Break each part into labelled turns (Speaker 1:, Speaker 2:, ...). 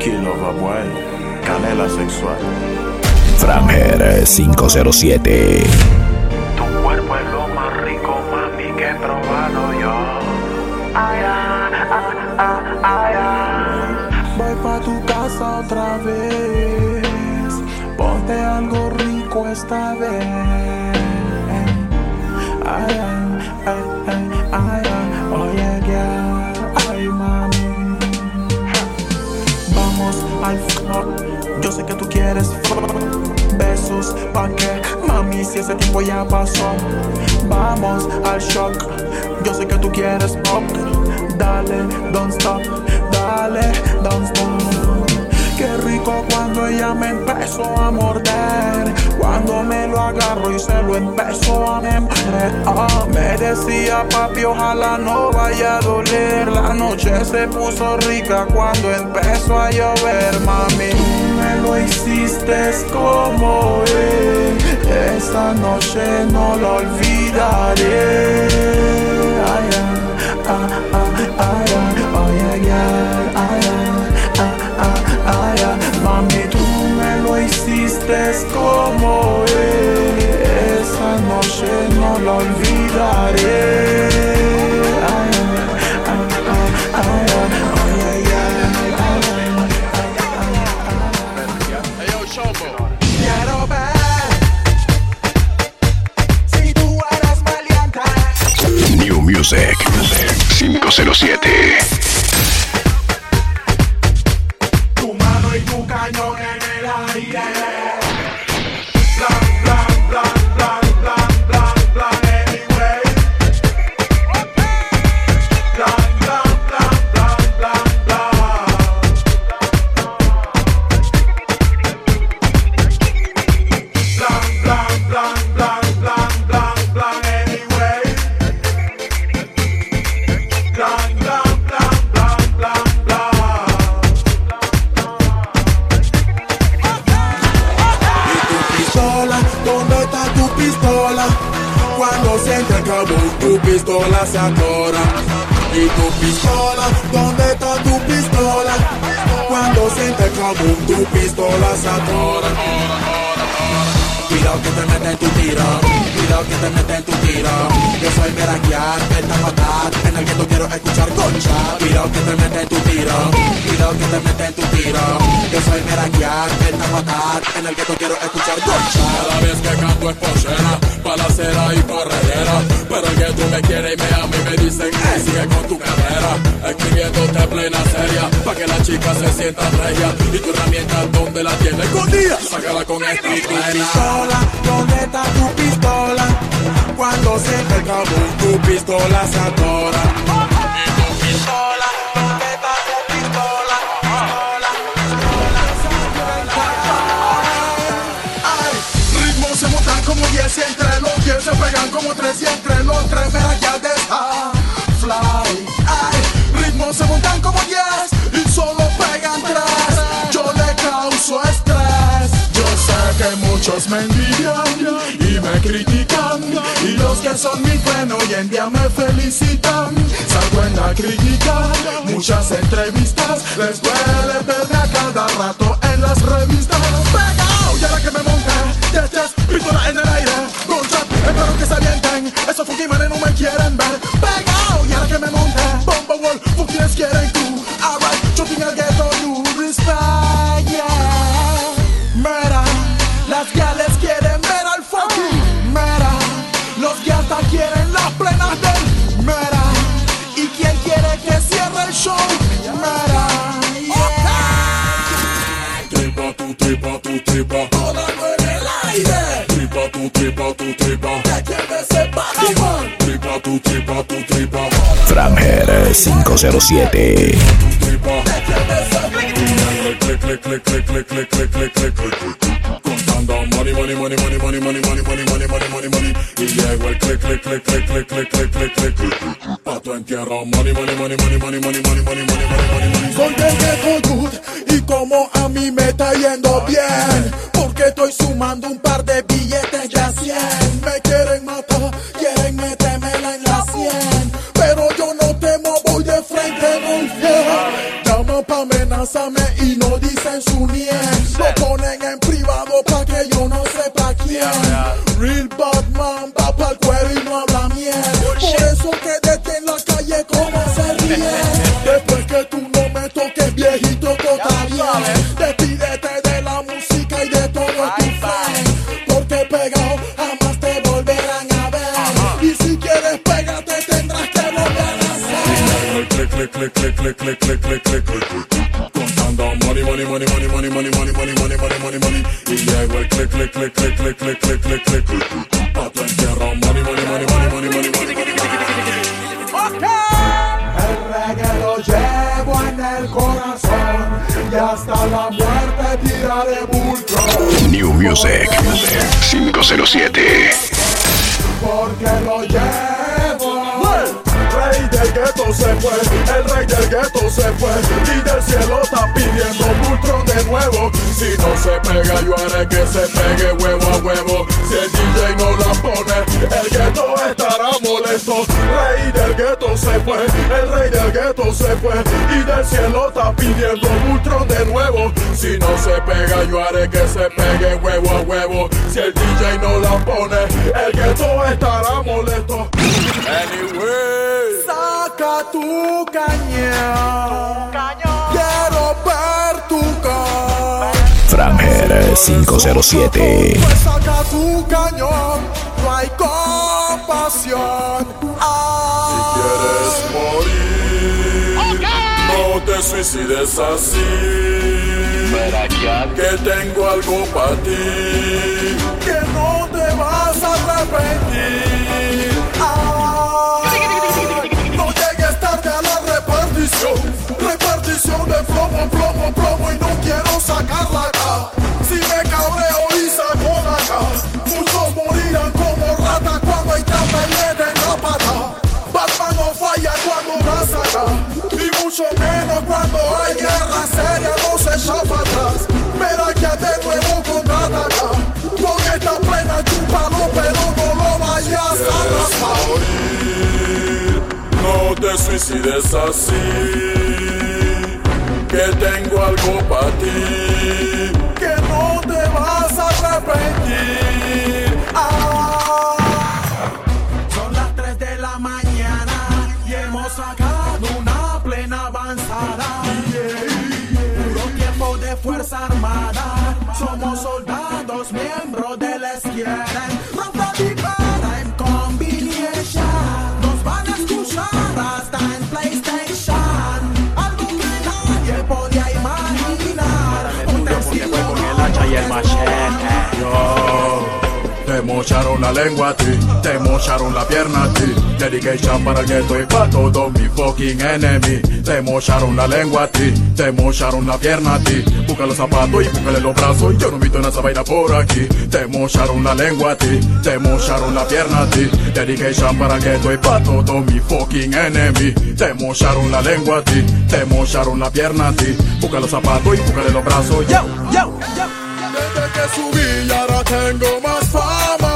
Speaker 1: Kilo Babuay, canela sexual.
Speaker 2: Franger 507.
Speaker 1: Tu cuerpo es lo más rico, mami, que he probado yo. Ay, ah, ah, ah, ay, ah. Voy pa' tu casa otra vez. Ponte algo rico esta vez. Yo sé que tú quieres. Besos pa' que mami si ese tiempo ya pasó. Vamos al shock. Yo sé que tú quieres pop. Dale, don't stop. Dale, don't stop. Qué rico cuando ella me empezó a morder. Cuando me lo agarro y se lo empezó a meter. Ah, me decía papi, ojalá no vaya a doler. La noche se puso rica cuando empezó a llover, mami. Me lo hiciste como él. Esta noche no lo olvidaré. Ay, ah, ah, ah, ay, ah, ay, ah, ah, ah, ay, ah. Mami, tú me lo hiciste como él. Esa noche no lo olvidaré.
Speaker 3: 407. Kaboom, tu pistola atora. Cuidado que te meten tu tiro, cuidado que te meten tu tiro. Yo soy Merakian, el Tapatat, en el que no quiero escuchar concha. Cuidado que te meten tu tiro, cuidado que te meten tu tiro. Yo soy Merakian, el Tapatat, en el que no quiero escuchar.
Speaker 4: Cada vez que canto es pollera, balacera y corredera. Pero el que tú me quieres y me ama y me dicen, hey, sigue con tu carrera. Escribiéndote plena seria, pa' que la chica se sienta regia. Y tu herramienta, ¿dónde la tienes? Escondida, sácala con
Speaker 3: ¿Y tu
Speaker 4: estricto.
Speaker 3: pistola? ¿Dónde está tu pistola? Cuando siente el kaboom, tu pistola se atora. Y entre los 10 se pegan como 3 y entre los 3 me ya de fly. Ay, ritmos se montan como 10 y solo pegan 3. Yo le causo estrés. Yo sé que muchos me envidian y me critican. Y los que son mi fan hoy en día me felicitan. Salgo en la crítica, muchas entrevistas. Les duele verme a cada rato pistola en el aire. Gunshot, espero que se avienten. Esos funky manes no me quieren ver. Pegao, y ahora que me monté, bomba wall, funkies quieren tú. Alright, shooting al ghetto, you respect, yeah. Mera, las gales quieren ver al funky. Mera, los gata quieren las plenas del Mera. ¿Y quién quiere que cierre el show? Mera, yeah.
Speaker 4: Tripa tu tripa tu tripa tripa, tu
Speaker 2: 507.
Speaker 4: Contando money, money, money, money, money, money, money, money, money, money, money, money. Y llegó el click, click, click, click, click, click, click, click, click, click. Pa' tu entierro, money, money, money, money, money, money, money, money, money, money, money.
Speaker 3: Soy del ghetto y como a mí me está yendo bien Porque estoy sumando un par de billetes ya 100 Me quieren matar, amenázame y no dicen su nién. Lo ponen en privado pa' que yo no sepa quién. Real Batman va pa'l cuero y no habla miel.
Speaker 4: Click, click, click, click, click, click, click, click, click. Contando money, money, money, money, money, money, money, money, money, money, money, money. Y llegó el click, click, click, click, click, click, click, click, click, click. Pa' tu entierro, money, money, money, money, money, money, money, money,
Speaker 3: El reggae lo llevo en el corazón y hasta la muerte tiraré bulto
Speaker 2: New Music 507.
Speaker 3: porque lo llevo. Gueto se fue, el rey del gueto se fue y del cielo está pidiendo Bultron de nuevo.
Speaker 4: Si no se pega, yo haré que se pegue huevo a huevo. Si el DJ no la pone, el gueto estará molesto.
Speaker 3: Rey del gueto se fue, el rey del gueto se fue y del cielo está pidiendo Bultron de nuevo.
Speaker 4: Si no se pega, yo haré que se pegue huevo a huevo. Si el DJ no la pone,
Speaker 3: El gueto estará molesto.
Speaker 4: anyway.
Speaker 3: Tu cañón. Quiero ver tu cara.
Speaker 2: Franger 507.
Speaker 3: Pues saca tu cañón. No hay compasión. Ah.
Speaker 4: quieres morir, no te suicides así. Que tengo algo para ti.
Speaker 3: que no te vas a arrepentir. Ay, de plomo, plomo, plomo y no quiero sacarla acá. Si me cabreo y saco la acá, muchos morirán como rata cuando hay trampa y le den la pata. Batman no falla cuando vas acá, y mucho menos cuando hay guerra seria, no se echa para atrás. Mira que de nuevo contraataca, con esta plena chúpalo, pero no lo vayas a raspar.
Speaker 4: morir, no te suicides así. Algo para ti. Mocharon la lengua a ti, te mocharon la pierna a ti. Dedication para el gueto y para todos mi fucking enemy. Te mocharon la lengua a ti, te mocharon la pierna a ti. Busca los zapatos y búscale los brazos. Yo no he visto en esa vaina por aquí. Te mocharon la lengua a ti, te mocharon la pierna a ti. Dedication para el gueto y para todos mi fucking enemy. Te mocharon la lengua a ti, te mocharon la pierna a ti. Busca los zapatos y búscale los brazos. Yo, yo, yo.
Speaker 3: Desde que subí ahora tengo más fama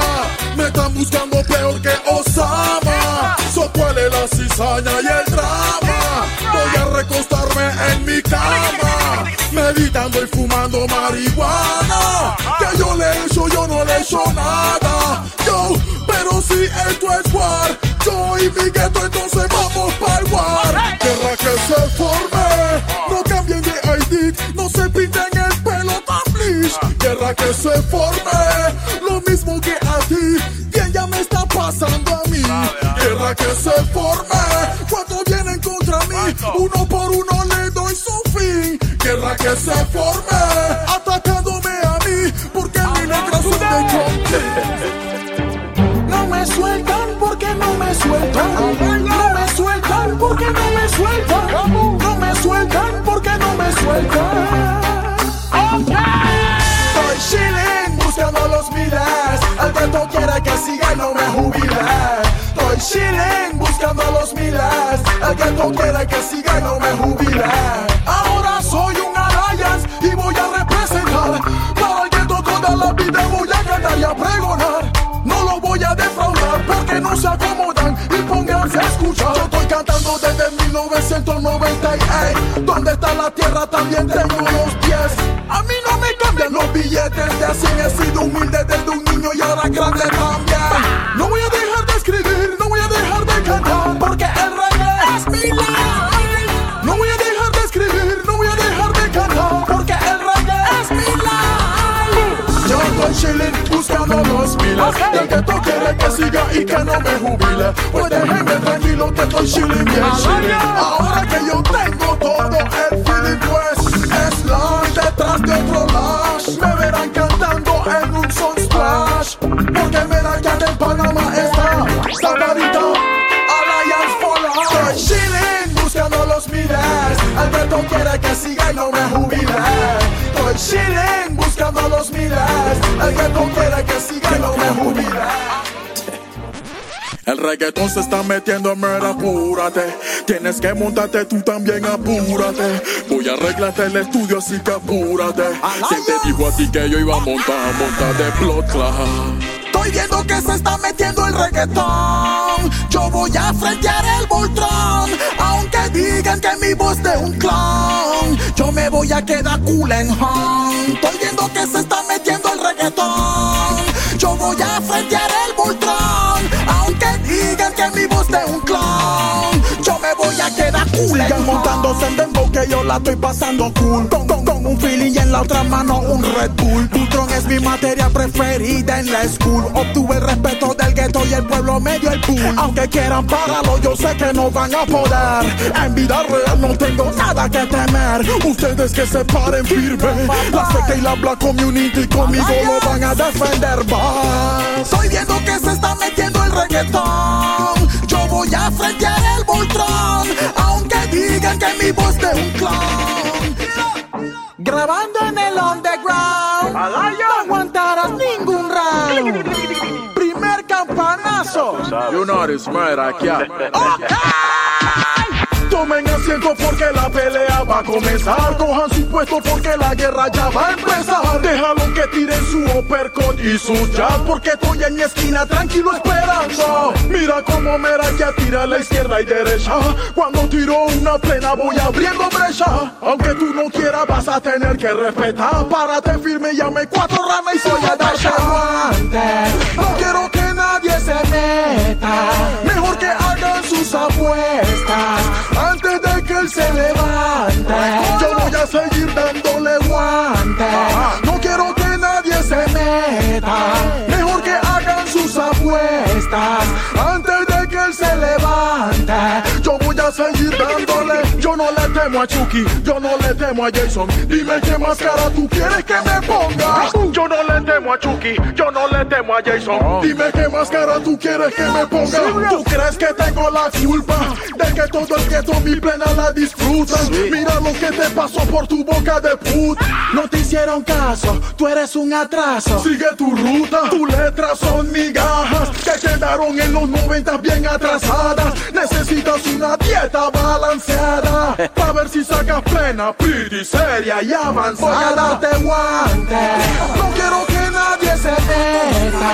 Speaker 3: Buscando peor que Osama. So cuál es la cizaña y el drama Voy a recostarme en mi cama Meditando y fumando marihuana. Que yo le he hecho, yo no le he hecho nada. Yo, pero si esto es war Yo y mi gueto entonces vamos pa'l war. Guerra que se forme No cambien de ID, no se pinten el pelo tan bleach Guerra que se forme Lo mismo pasando a mí. Guerra que se forme Cuando vienen contra mí. Uno por uno le doy su fin. Guerra que se forme Atacándome a mí Porque mi negra son de no me sueltan porque no me sueltan. Quiere que siga y no me jubile. Estoy chilling buscando los miles. El viento quiere que siga y no me jubile. Ahora soy un Alliance y voy a representar. Para el gueto toda la vida voy a cantar y a pregonar. No lo voy a defraudar porque no se acomodan y pónganse a escuchar. Yo estoy cantando desde 1990 ey, ey. ¿Dónde está la tierra? También tengo los pies. A billetes de así he sido humilde desde un niño y ahora grande también. No voy a dejar de escribir, no voy a dejar de cantar, porque el reggae es mi life. No voy a dejar de escribir, no voy a dejar de cantar, porque el reggae es mi life. Yo estoy chilling buscando los miles Y el que tú quiere que siga y que no me jubile Pues déjenme tranquilo que estoy chilling bien chilling Ahora que yo tengo todo el Tú quiere que siga y no me jubile Estoy chilling buscando los miles El que tú quiere que siga y no me jubile
Speaker 4: El reggaetón se está metiendo en mera, apúrate. Tienes que montarte tú también, apúrate. Voy a arreglarte el estudio, así que apúrate. ¿Quién te dijo a ti que yo iba a montar, montar de plot class?
Speaker 3: Estoy viendo que se está metiendo el reggaetón. Yo voy a frentear el Voltron. Aunque digan que mi voz de un clown. Yo me voy a quedar cool en home. Estoy viendo que se está metiendo el reggaetón. Yo voy a frentear el Voltron. Aunque digan que mi voz de un clown. Me voy a quedar cool.
Speaker 1: Sigan montándose en dembow que yo la estoy pasando cool. Con, con, con un feeling y en la otra mano un Red Bull. Ultron es mi materia preferida en la school. Obtuve el respeto del gueto y el pueblo me dio el pool. Aunque quieran pararlo yo sé que no van a poder. En vida real no tengo nada que temer. Ustedes que se paren firme. La secta y la black community conmigo lo van a defender más.
Speaker 3: Estoy viendo que se está metiendo el reggaetón. Voy a frentear el Voltron. Aunque digan que mi voz de un clown. Grabando en el underground. No aguantarás ningún round. Primer campanazo.
Speaker 4: You know this murder, yeah.
Speaker 1: Tomen asiento porque la pelea va a comenzar. Cojan su puesto porque la guerra ya va a empezar. Déjalo que tiren su uppercut y su jab. Porque estoy en mi esquina tranquilo esperando. Mira cómo Mera ya tira a la izquierda y derecha. Cuando tiro una plena voy abriendo brecha. Aunque tú no quieras vas a tener que respetar. Párate firme, llame cuatro ramas y voy a aguante. No quiero se meta. Mejor que hagan sus apuestas antes de que él se levante. Yo voy a seguir dándole guante. No quiero que nadie se meta. Mejor que hagan sus apuestas antes de que él se levante. Yo voy a seguir dándole. Yo no le temo a Chucky, yo no le temo a Jason. Dime qué máscara tú quieres que me ponga. Yo no le temo a Chucky, yo no le temo a Jason. Dime qué máscara tú quieres que me ponga. ¿Tú crees que tengo la culpa de que todo el gueto mi plena la disfrutan? Mira lo que te pasó por tu boca de puta. No te hicieron caso, tú eres un atraso. Sigue tu ruta, tus letras son migajas que quedaron en los 90 bien atrasadas. Necesitas una dieta balanceada para ver si sacas plena, pretty, seria y avanzada. Voy a darte guante, no quiero que nadie se meta.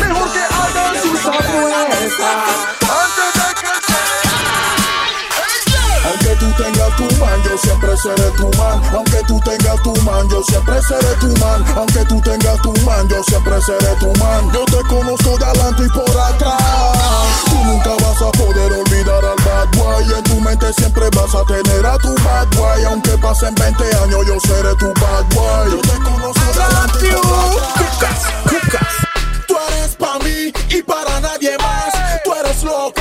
Speaker 1: Mejor que hagan sus apuestas
Speaker 3: tú tengas tu man, yo siempre seré tu man. Aunque tú tengas tu man, yo siempre seré tu man. Aunque tú tengas tu man, yo siempre seré tu man. Yo te conozco de adelante y por atrás. Tú nunca vas a poder olvidar al bad boy. En tu mente siempre vas a tener a tu bad boy. Aunque pasen 20 años, yo seré tu bad boy. Yo te conozco de adelante y por atrás. Tú eres pa' mí y para nadie más. Tú eres loca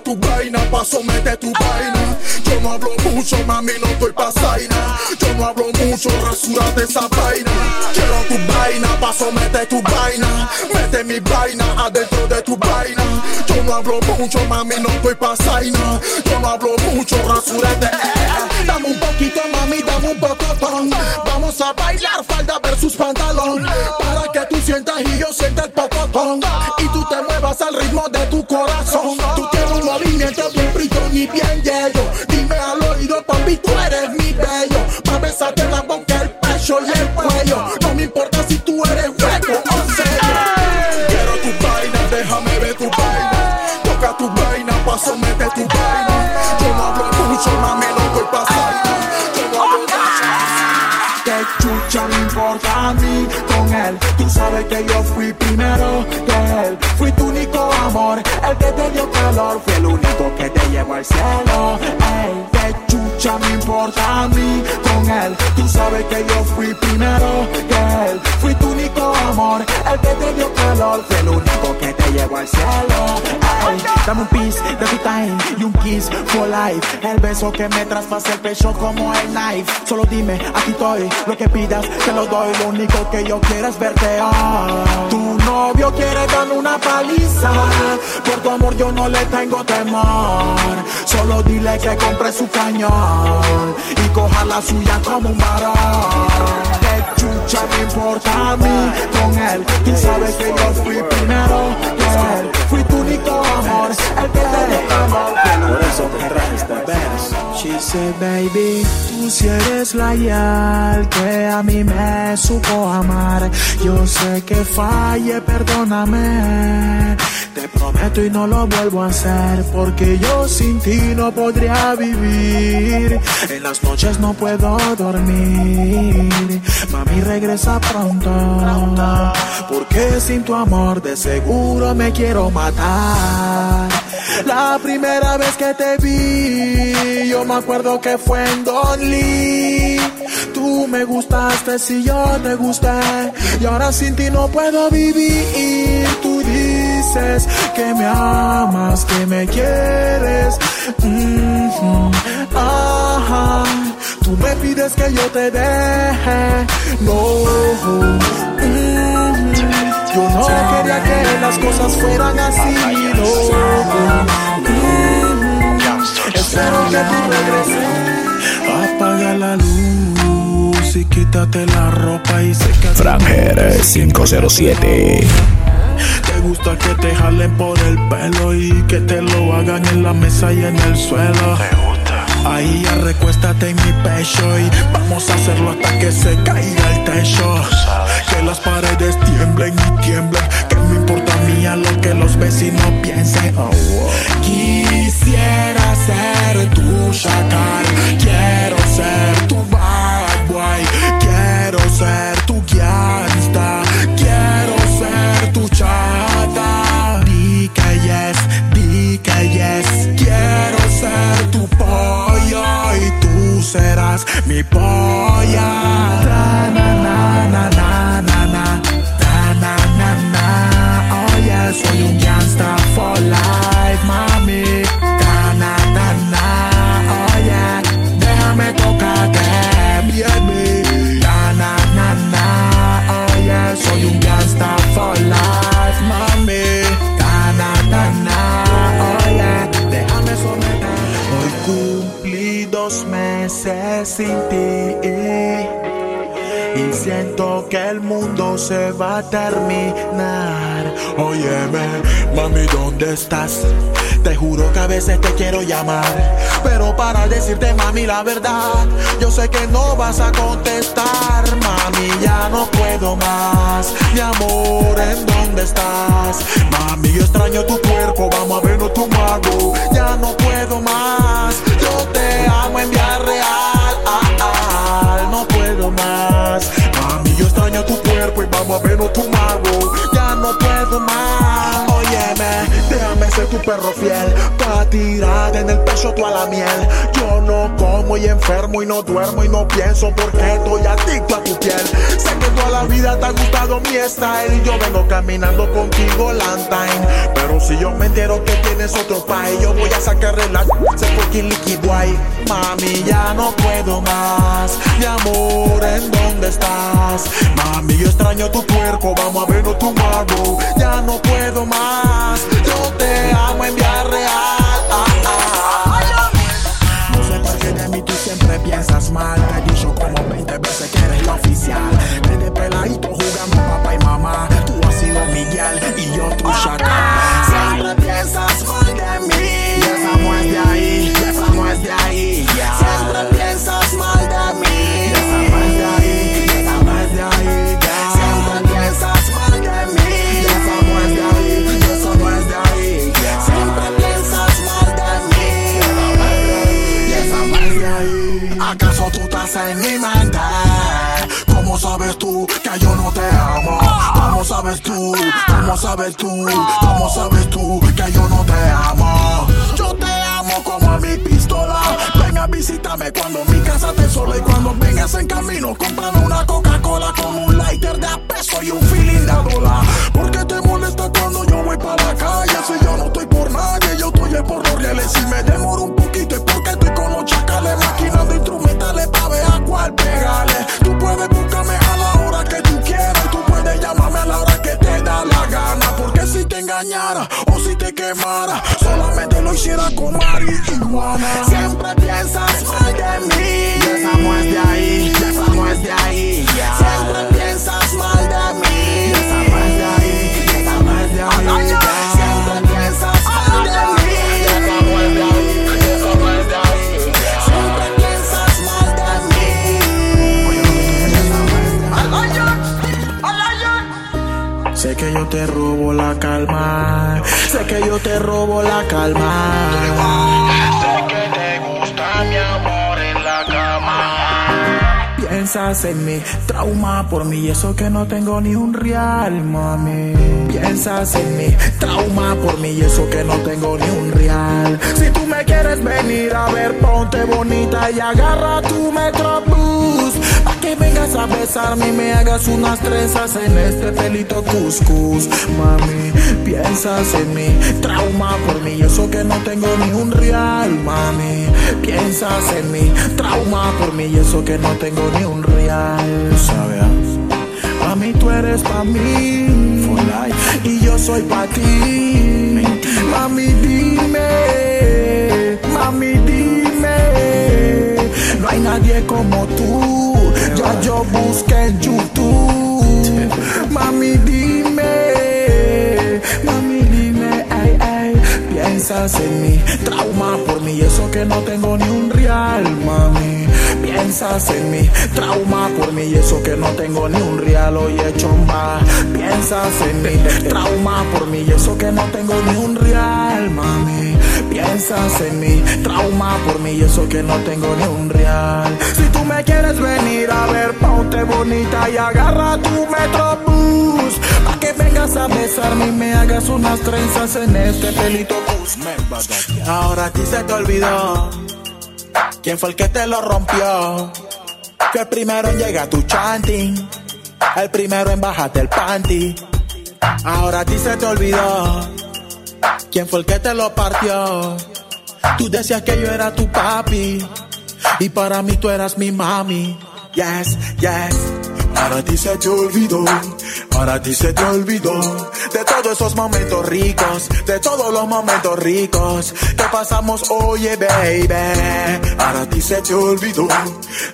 Speaker 3: Tu vaina, paso, mete tu vaina. Yo no hablo mucho, mami, no estoy pa' zaina. Yo no hablo mucho, rasúrate esa vaina. Quiero tu vaina, paso, mete tu vaina. Mete mi vaina adentro de tu vaina. Yo no hablo mucho, mami, no estoy pa' zaina. Yo no hablo mucho, rasúrate. eh. Dame un poquito, mami, dame un pocotón. Vamos a bailar falda versus pantalón. Para que tú sientas y yo sienta el pocotón. Y tú te muevas al ritmo de tu corazón. Y bien yello. Dime al oído, papi, tú eres mi bello. Pa' besarte la boca, el pecho y el cuello. No me importa
Speaker 1: cielo. Ey, qué chucha me importa a mí con él. Tú sabes que yo fui primero que él. Fui tu único amor, el que te dio calor. Fui el único que dame un piece de tu time y un kiss for life. El beso que me traspasa el pecho como el knife. Solo dime, aquí estoy. Lo que pidas, te lo doy. Lo único que yo quiero es verte hoy. Tu novio quiere darme una paliza. Por tu amor yo no le tengo temor. Solo dile que compre su cañón y coja la suya como un varón. Chucha me importa a mí con él. Tú sabes que yo fui primero. Fui tu único amor, el que te dio.
Speaker 5: Por eso te traje este verso.
Speaker 1: She said, baby, tú si eres la yal que a mí me supo amar. Yo sé que falle, perdóname. Te prometo y no lo vuelvo a hacer porque yo sin ti no podría vivir. En las noches no puedo dormir. Mami, regresa pronto. Porque sin tu amor de seguro me quiero matar. La primera vez que te vi, yo me acuerdo que fue en Don Lee. Tú me gustaste si yo te gusté. Y ahora sin ti no puedo vivir. Tú dices que me amas, que me quieres. Mhm, ajá. Tú me pides que yo te deje. No. Mhm. Yo no quería que las cosas fueran así, no. Mm, Espero que tú regreses. Apaga la luz y quítate la ropa y seca.
Speaker 2: Franger 507.
Speaker 1: Te gusta que te jalen por el pelo y que te lo hagan en la mesa y en el suelo. Ahí ya recuéstate en mi pecho y vamos a hacerlo hasta que se caiga el techo. Las paredes tiemblen y tiemblen. Que me importa a mí a lo que los vecinos piensen. Quisiera va a terminar. Óyeme, mami, ¿dónde estás? Te juro que a veces te quiero llamar. Pero para decirte, mami, la verdad, yo sé que no vas a contestar. Mami, ya no puedo más. Mi amor, ¿en dónde estás? Mami, yo extraño tu cuerpo, vamos a vernos tu mago. Ya no puedo más. Yo te amo en vía real. Ah, ah, no puedo más. Mami, yo extraño tu cuerpo y vamos a vernos mago. Ya no puedo más. Óyeme, déjame ser tu perro fiel. Pa' tirar en el pecho toda la miel. Yo no como y enfermo y no duermo y no pienso porque estoy adicto a tu piel. Sé que toda la vida te ha gustado mi style. Y yo vengo caminando contigo Lantine. Pero si yo me entero que tienes otro país, yo voy a sacarle la se fucking líquido ahí. Mami, ya no puedo más. Mi amor, ¿en dónde estás? Mami, yo extraño tu cuerpo, vamos a vernos tu mago. Ya no puedo más. Yo te amo en vía real. Ah, ah. No sé por qué de mí tú siempre piensas mal. Te he dicho como 20 veces que eres la oficial. Desde peladito jugando papá y mamá. Tú has sido Miguel y yo tu chacal. En mi mente? ¿Cómo sabes tú que yo no te amo? sabes tú? ¿Cómo sabes tú? ¿Cómo sabes tú que yo no te amo? Mi pistola. Ven a visítame cuando mi casa te sola y cuando vengas en camino, cómprame una Coca-Cola con un lighter de a peso y un feeling de dólar. ¿Por qué te molesta cuando yo voy para la calle? Si yo no estoy por nadie, yo estoy por los rieles. Si me demoro un poquito es porque estoy con los chacales, maquinando instrumentales para ver a cuál pegarle. Tú puedes buscarme a la hora que tú quieras, tú puedes llamarme a la hora que te da la gana. Porque si te engañara o si te quemara, solamente lo hiciera con marihuana. Siempre piensas mal de mí. Y esa no es de ahí, esa no es de ahí. Siempre que yo te robo la calma. Sé que yo te robo la calma. Sé que te gusta mi amor en la cama. Piensas en mi trauma por mí, y eso que no tengo ni un real, mami. Piensas en mi trauma por mí, y eso que no tengo ni un real. Si tú me quieres venir a ver, ponte bonita y agarra tu metrobús. Vengas a besarme y me hagas unas trenzas en este pelito cuscús. Mami, piensas en mi trauma por mí, y eso que no tengo ni un real, mami. Piensas en mi trauma por mí, y eso que no tengo ni un real. ¿Sabes? Mami, tú eres pa' mí. For life. Y yo soy pa' ti. Mami, dime. Mami, dime. No hay nadie como tú. Ya yo busqué en YouTube. Mami, dime. Mami, dime. Ay, ay. Piensas en mi trauma por mí. Eso que no tengo ni un real, mami. Piensas en mi trauma por mí eso que no tengo ni un real oye chomba. Piensas en mi trauma por mí eso que no tengo ni un real, mami. Piensas en mi trauma por mí y eso que no tengo ni un real. Si tú me quieres venir a ver, ponte bonita y agarra tu metrobús. Pa' que vengas a besarme y me hagas unas trenzas en este pelito bus. Ahora a ti se te olvidó. ¿Quién fue el que te lo rompió? Que el primero en llegar tu chanting, el primero en bajarte el panty. Ahora a ti se te olvidó. ¿Quién fue el que te lo partió? Tú decías que yo era tu papi y para mí tú eras mi mami. Yes, yes. Para ti se te olvidó, para ti se te olvidó de todos esos momentos ricos, de todos los momentos ricos que pasamos, oye baby. Para ti se te olvidó,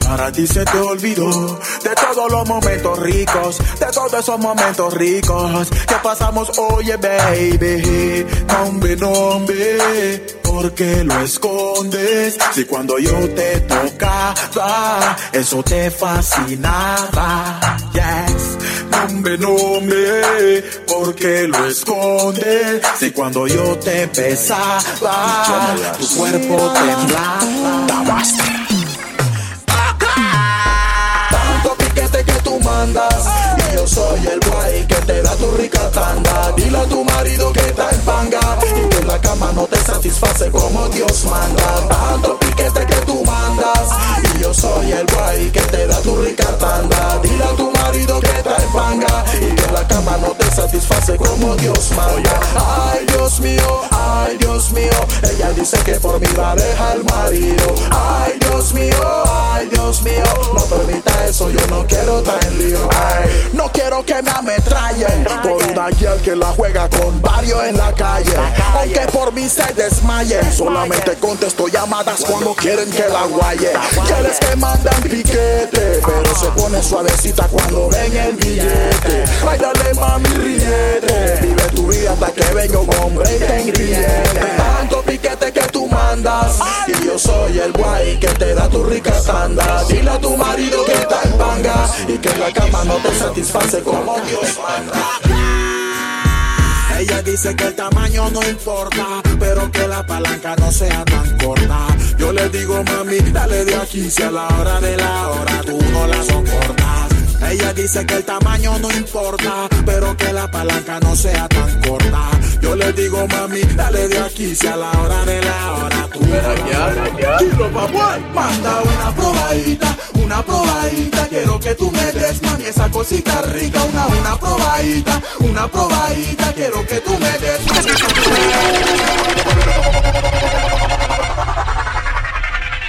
Speaker 1: para ti se te olvidó de todos los momentos ricos, de todos esos momentos ricos que pasamos, oye baby. Nombre, nombre, ¿por qué lo escondes? Si cuando yo te tocaba, eso te fascinaba. Yes, nombre, nombre, ¿por qué lo escondes? Si cuando yo te besaba, tu cuerpo temblaba. Tanto piquete que tú mandas yo soy el guay que te da tu rica tanda. Dile a tu marido que está en panga. Y que en la cama no te satisface como Dios manda. Tanto piquete que tú mandas. Y yo soy el guay que te da tu rica tanda. Dile a tu marido que está en panga. Y que en la cama no te satisface como Dios manda. Ay Dios mío, ay Dios mío. Ella dice que por mí va a dejar el marido. Ay Dios mío, ay Dios mío. No permita eso, yo no quiero en lío. Ay, No quiero que me ametrallen Por una girl que la juega con varios en la calle. Aunque por mí se desmayen Solamente contesto llamadas cuando quieren que la guaye. Quieres que mandan piquete Pero se pone suavecita cuando ven el billete. Ay mami ríete Vive tu vida hasta que venga un hombre y te engriete Tanto piquete que tú mandas Y yo soy el guay que te da tu rica tanda Dile a tu marido que está en panga Y que la cama no te satisface como Dios manda ella dice que el tamaño no importa, pero que la palanca no sea tan corta. Yo le digo, mami, dale de aquí si a la hora de la hora tú no la soportas.
Speaker 3: Ella dice que el tamaño no importa, pero que la palanca no sea tan corta. Yo le digo, mami, dale de aquí, si a la hora de la hora tú Dilo, papuay. Manda una probadita, una probadita. Quiero que tú me des, mami, esa cosita rica. Una, una probadita, una probadita. Quiero que tú me des, mami, esa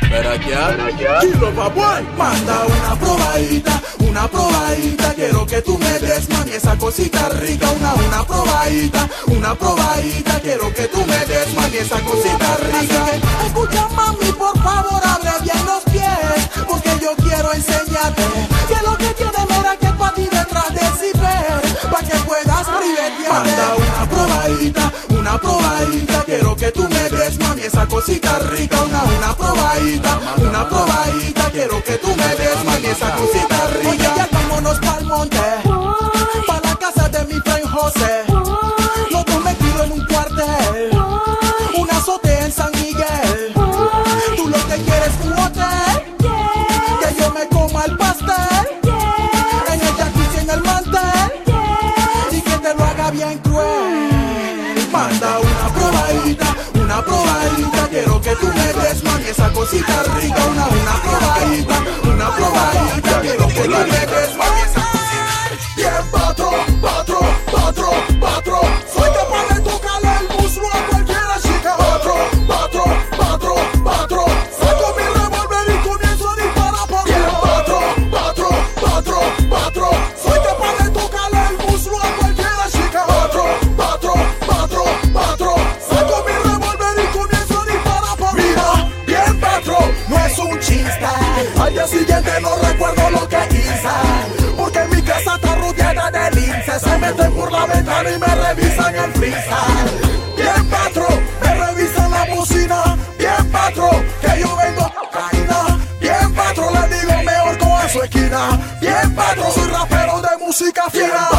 Speaker 3: Dilo, papuay. Manda una probadita, una probadita. Quiero que tú me des, mami, esa cosita rica. Una, una probadita, una probadita. Quiero que tú me des, mami, esa cosita rica. Escucha, mami, por favor, abre bien los pies. Porque yo quiero enseñarte que lo que tiene, mira que pa' ti detrás de zipper. Pa' que puedas ribetear. Manda una probadita, una probadita. Quiero que tú me des, mami, esa cosita rica. Una, una probadita, una probadita. Quiero que tú me des, mami, esa cosita rica. Oye, ya vámonos pa'l monte. Cosita rica. Una, una probadita, una probadita. Quiero que tú me des, mami, esa cosita Bien, patrón, patrón, patrón, patrón. Siguiente no recuerdo lo que hice. Porque mi casa está rodeada de linces. Se meten por la ventana y me revisan el freezer. Bien, patrón, me revisan la bocina. Bien, patrón, que yo vendo cocaína. Bien, patrón, le digo mejor con su esquina. Bien, patrón, soy rapero de música fina.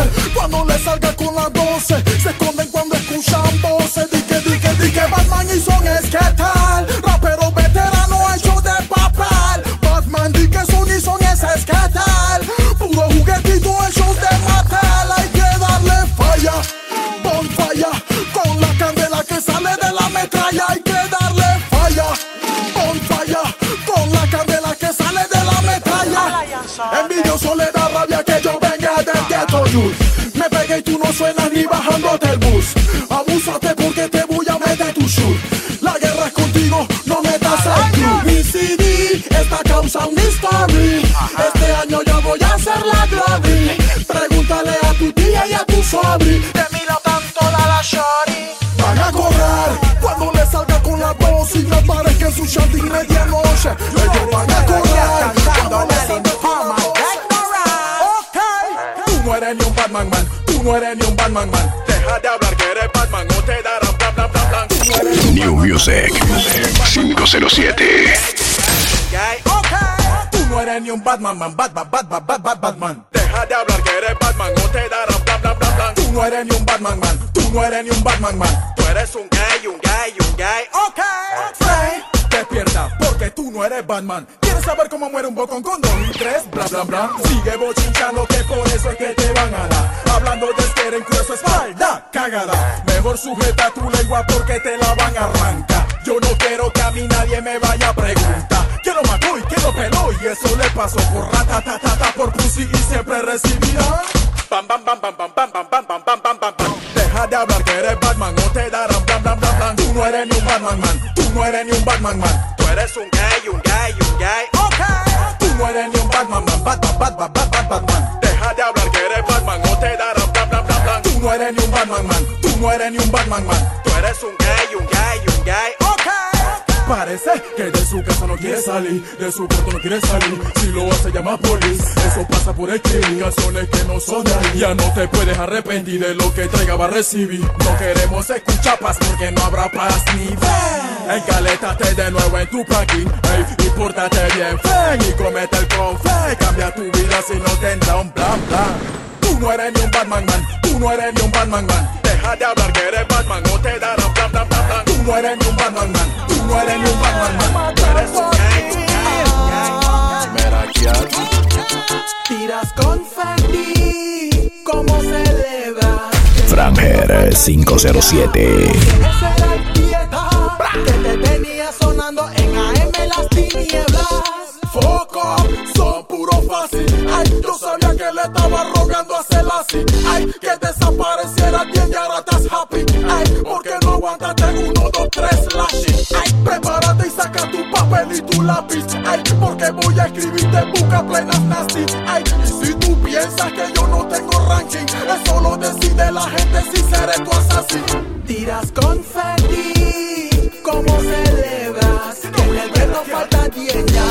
Speaker 3: Me pegué y tú no suenas ni bajándote el bus. Abúsate porque te voy a meter tu shoot. La guerra es contigo, no metas el club. Mi CD está causando story. Este año yo voy a hacer la glory. Pregúntale a tu tía y a tu sobri.
Speaker 6: New Music 507.
Speaker 3: Tú no eres ni un Batman man, Bat, Bat, Bat, Bat, Bat, Bat, Batman. Deja de hablar que eres Batman o te darán bla bla bla bla. Tú no eres ni un Batman man, tú no eres ni un Batman man. Tú eres un gay, un gay, un gay. Ok, despierta porque tú no eres Batman. ¿Quieres saber cómo muere un bocón con dos y tres? Bla bla bla. Sigue bochinchando que por eso es que te van a dar. Hablando de esquera en su espalda, cagada. Mejor sujeta tu lengua porque te la van a arrancar. Yo no quiero que a mí nadie me vaya a preguntar. ¿Quién lo mató y quién lo? Y eso le pasó por ratatatata por pussy y siempre recibirá. Bam bam bam bam bam bam bam bam bam bam bam bam bam. Deja de hablar que eres Batman o te darán blam blam blam blam. Tú no eres ni un Batman man, tú no eres ni un Batman man. Tú eres un gay, un gay, un gay. Ok. Tú no eres ni un Batman man, Batman, Batman, Batman. Deja no eres ni un Batman man, tú no eres ni un Batman man. Tú eres un gay, un gay, un gay, ok. Parece que de su casa no quiere salir, de su cuarto no quiere salir. Si lo hace llama polis, eso pasa por explicaciones que no son de ahí. Ya no te puedes arrepentir de lo que traiga va a recibir. No queremos escuchar paz porque no habrá paz ni fe. Encalétate de nuevo en tu parking, ey, y pórtate bien, fen, y comete el con fe. Cambia tu vida si no tendrá un plan, plan. Tú no eres ni un Batman man, tú no eres ni un Batman man. Deja de hablar que eres Batman, no te darán plan, plan, plan, plan. Tú no eres ni un Batman man, tú no eres ni un Batman man. Tú eres un
Speaker 1: Tiras confeti, ¿cómo celebras?
Speaker 2: Franger 507.
Speaker 1: Esa era el dieta que te tenía sonando en AM las tinieblas.
Speaker 3: Foco, son puro fácil. Ay, yo sabía le estaba rogando a Selassie. Ay, que desapareciera bien y ahora estás happy. Ay, porque no aguantaste uno, dos, tres lashes. Ay, prepárate y saca tu papel y tu lápiz. Ay, porque voy a escribirte busca plenas nasty. Ay, y si tú piensas que yo no tengo ranking, eso lo decide la gente si seré tu asesino.
Speaker 1: Tiras confeti, ¿cómo falta 10 ya.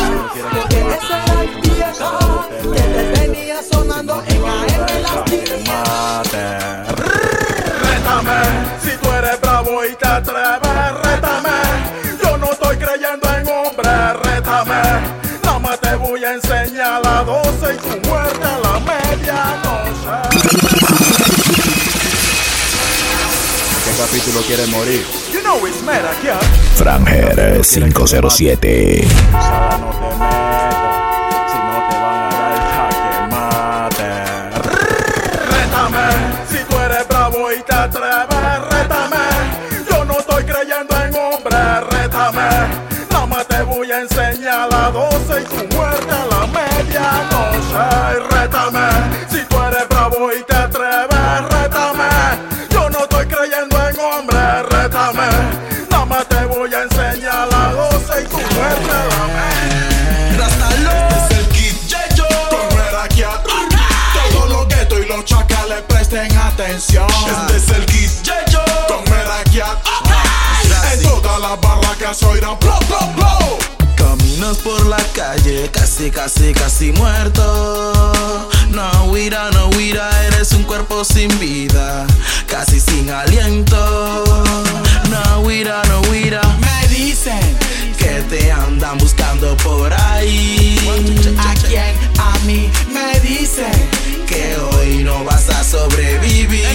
Speaker 1: Porque esa era el dieta que te tenía sonando en AM las tinieblas.
Speaker 3: Rétame, si tú eres bravo y te atreves, rétame. Yo no estoy creyendo en hombre, rétame. Nada más te voy a enseñar la 12 y tu muerte a la medianoche.
Speaker 5: ¿Qué capítulo quieres morir?
Speaker 2: Franger 507.
Speaker 5: Sara, no te metas. Si no te van a dar jaque mate.
Speaker 3: Rétame, si tú eres bravo y te atreves, rétame. Yo no estoy creyendo en hombre, rétame. Nada más te voy a enseñar la 12 y tu muerte a la medianoche. Rétame, si tú eres bravo y te hombre, rétame. Nada más te voy a enseñar la 12 y tu muerte a la medianoche.
Speaker 7: Es el kit Yeyo Con Merakiat Todo lo gueto y los chacales presten atención Este es el kit Yeyo Con Merakiat En todas las barracas oirán blow, blow, blow
Speaker 8: Caminas por la calle, casi, casi, casi muerto. No huira, no huira, eres un cuerpo sin vida, casi sin aliento. No huira, no huira, me dicen que te andan buscando por ahí. ¿A quién? A mí me dicen que hoy no vas a sobrevivir.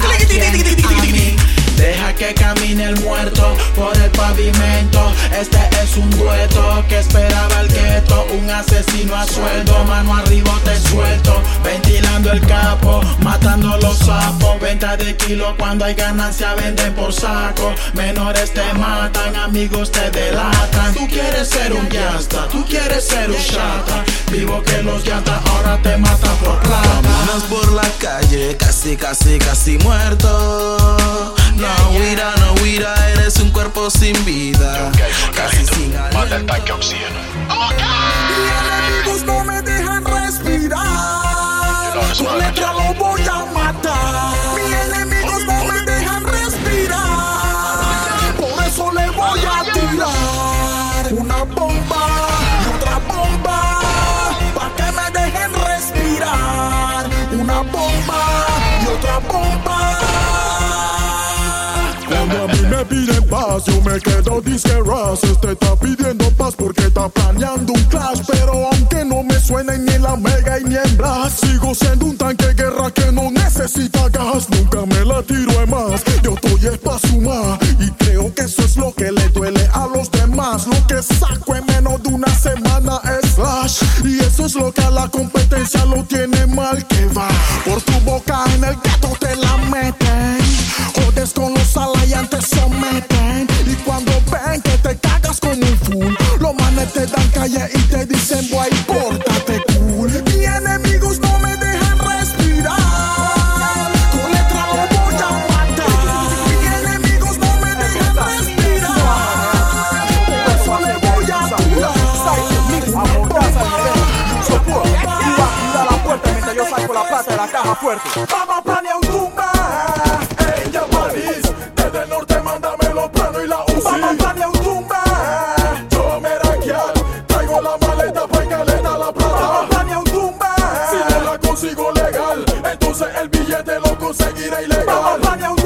Speaker 8: ¿A quién? A mí. Deja que camine el muerto por el pavimento. Este es un dueto que esperaba el gueto. Un asesino a sueldo, mano arriba te suelto. Ventilando el capo, matando los sapos. Venta de kilo cuando hay ganancia, venden por saco. Menores te matan, amigos te delatan. Tú quieres ser un yasta, tú quieres ser un chata. Vivo que los yata ahora te matan por plata. Caminas por la calle, casi, casi, casi muerto. No huira, no huira, eres un cuerpo sin vida. Casi sin aliento.
Speaker 3: Mis enemigos no me dejan respirar. Con letra lo voy a paz, yo me quedo disque ras. Este está pidiendo paz porque está planeando un clash. Pero aunque no me suene ni la mega y ni en blast, sigo siendo un tanque guerra que no necesita gas. Nunca me la tiro de más. Yo estoy es pa'. Y creo que eso es lo que le duele a los demás. Lo que saco en menos de una semana es slash. Y eso es lo que a la competencia lo tiene mal que va. Por tu boca en el gato te la meten. Con los alayantes someten. Y cuando ven que te cagas como un fool, los manes te dan calle y te dicen, boy, pórtate cool. Mis enemigos no me dejan respirar. Con letra lo voy a matar. Mis enemigos no me dejan respirar. Por eso le voy a tirar.
Speaker 5: la puerta mientras yo saco la plata de la caja fuerte.
Speaker 3: Vamos a planear un Mira y le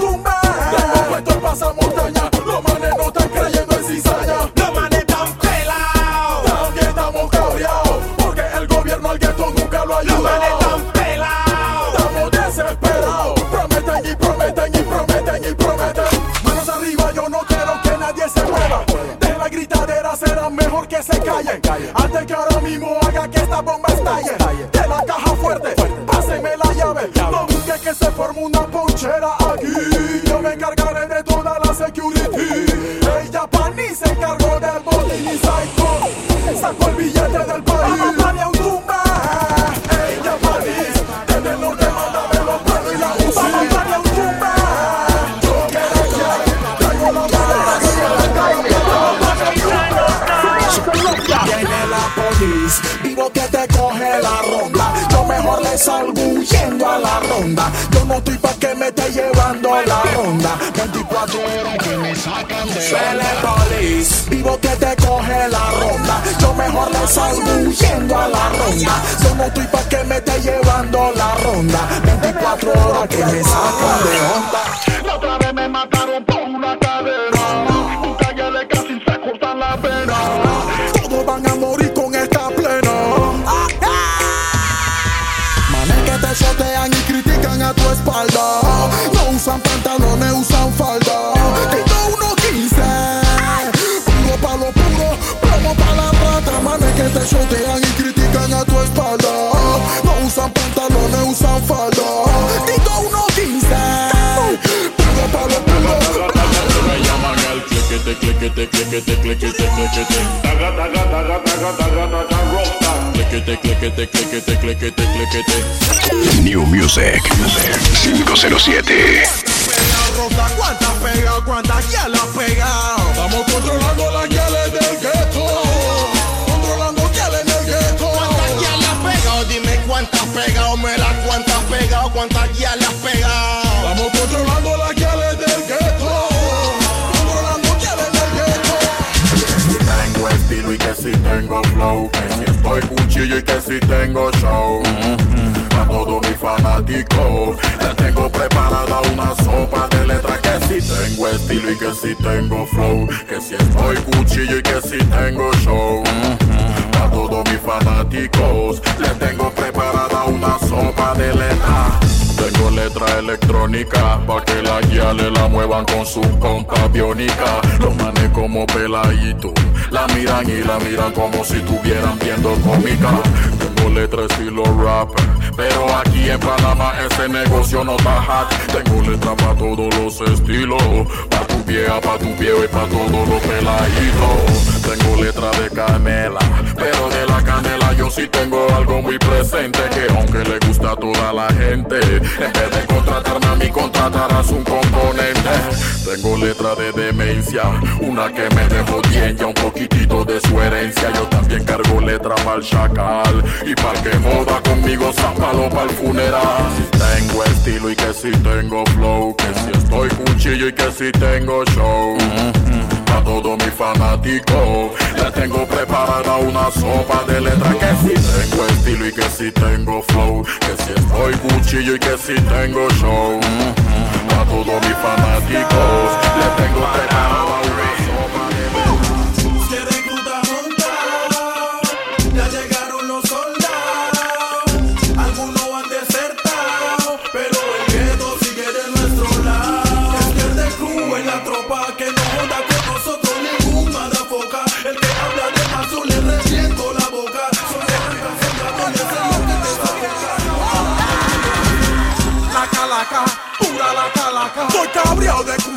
Speaker 3: salgo huyendo a la ronda. Yo no estoy pa' que me esté llevando la ronda. 24 horas que me sacan de Suele polis, vivo que te coge la ronda. Yo mejor le salgo huyendo a la ronda. Yo no estoy pa' que me esté llevando la ronda. 24 horas que me sacan de onda. Usan pantalones, usan falda. Quito uno 15. Puro pa' lo puro, plomo pa' la. Manes que te shotean y critican a tu espalda. No usan pantalones, usan falda. Quito uno 15. Puro pa' lo puro.
Speaker 2: Cliquete, cliquete, cliquete, cliquete.
Speaker 6: New Music 507.
Speaker 3: Rosa, ¿cuántas pegado? ¿Cuántas ya la pegado? Estamos controlando las guiales del gueto. Controlando guiales en el gueto.
Speaker 9: ¿Cuántas ya has pegado? Dime cuántas pegado, me la cuántas pegado, cuántas ya le has pegado.
Speaker 3: Estamos controlando las guiales del gueto. Controlando guiales en el gueto.
Speaker 4: Tengo estilo y que si tengo flow Estoy cuchillo y que si tengo show. A todos mis fanáticos Les tengo preparada una sopa de letras Que si tengo estilo y que si tengo flow. Que si estoy cuchillo y que si tengo show. A todos mis fanáticos Les tengo preparada una sopa de letras tengo letra electrónica pa' que la guiales la muevan con su pompa biónica. Los manes como peladito, la miran y la miran como si estuvieran viendo cómica. Tengo letra estilo rapper, pero aquí en Panamá ese negocio no está hot. Tengo letra pa' todos los estilos, pa' tu vieja, pa' tu viejo y pa' todos los peladitos. Tengo letra de canela, pero de la canela yo sí tengo algo muy presente que aunque le gusta a toda la gente, en vez de contratarme a mí contratarás un componente. Tengo letra de demencia, una que me dejó bien ya un poquitito de su herencia. Yo también cargo letra para el chacal y para que joda conmigo zápalo para el funeral. Tengo estilo y que si tengo flow, que si estoy cuchillo y que si tengo show. A todos mis fanáticos les tengo preparada una sopa de letras Que si tengo estilo y que si tengo flow. Que si estoy cuchillo y que si tengo show. A todos mis fanáticos les tengo preparada una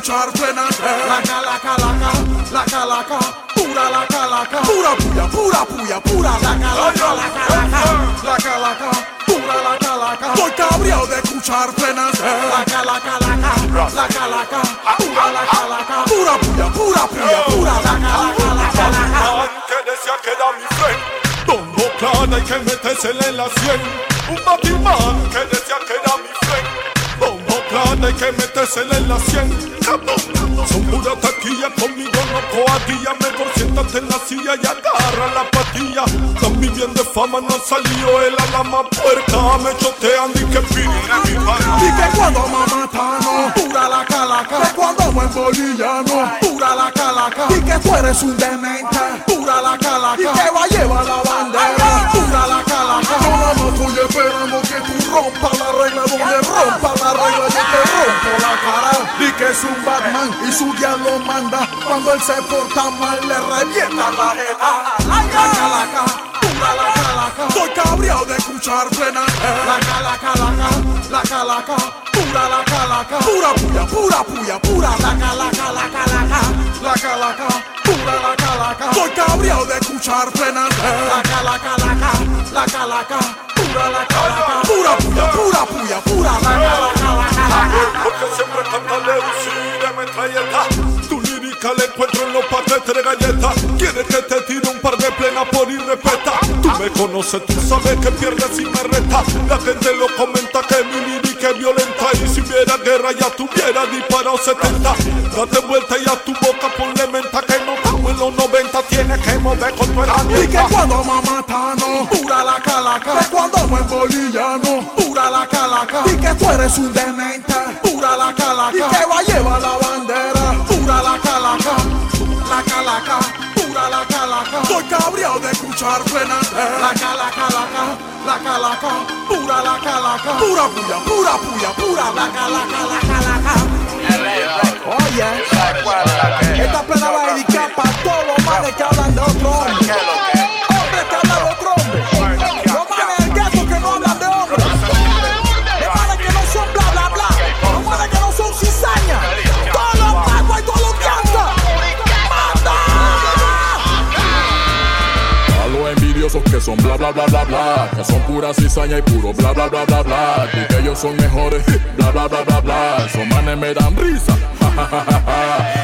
Speaker 3: escuchar plenas. La calaca, la ca, la calaca, pura la calaca. Pura puya, pura puya, pura la calaca, la calaca, la calaca, pura la calaca. Estoy cabreado de escuchar plenas. La calaca, la ca, la calaca, pura la calaca. Pura puya, pura puya, pura la calaca, la calaca.
Speaker 10: que decía que era mi friend Bombo plana hay que metérsela en la sien Un batimán que decía que era mi friend Hay que metérsela en la sien. Cabrón, Son pura taquilla conmigo no coadilla Mejor siéntate en la silla y agarra la patilla También bien de fama no salió el alama puerta. Me chotean y que pide mi pana
Speaker 3: Y que cuando mamatano, pura la calaca. Que cuando buen boliviano, pura la calaca. Y que tú eres un demente, pura la calaca. Y que va a llevar la bandera, pura la calaca. Estoy esperando que tú rompas la regla donde rompa la regla yo te rompo la cara. Di que es un Batman y su diablo manda. Cuando él se porta mal, le revienta la jeta. La calaca. Estoy cabreado de escuchar frenar. La calaca, la calaca, pura la calaca. Pura puya, pura puya, pura la calaca, la calaca. La calaca, pura la calaca. Estoy cabreado de escuchar frenar. La calaca, la calaca, la calaca. Pura puya, pura puya, pura.
Speaker 10: Porque siempre trata de metralleta Tu lírica la encuentro en los paquetes de galletas Quieres que te tire un par de plena por irrespeta. Tú me conoces, tú sabes que pierdes si me reta La gente lo comenta que mi lírica es violenta. Y si hubiera guerra ya tuviera disparado 70 Date vuelta y a tu boca ponle menta los 90 Tienes que mover con tu
Speaker 3: Y que
Speaker 10: herramienta
Speaker 3: cuando mamatano, pura la calaca. Que cuando me boliviano, pura la calaca. Y que tú eres un demente, pura la calaca. Y que va a llevar la bandera, pura la calaca. La calaca, pura la calaca. Estoy cabreado de escuchar frenar. La calaca, la la calaca, pura la calaca. Pura puya, pura puya, pura la calaca, la calaca. Oye, esta plena va dedicada para todos los manes que hablan de otro hombre. Son bla bla bla
Speaker 4: bla bla Que son pura cizaña y puro bla bla bla bla bla Y que ellos son mejores bla bla bla bla bla Esos manes me dan risa.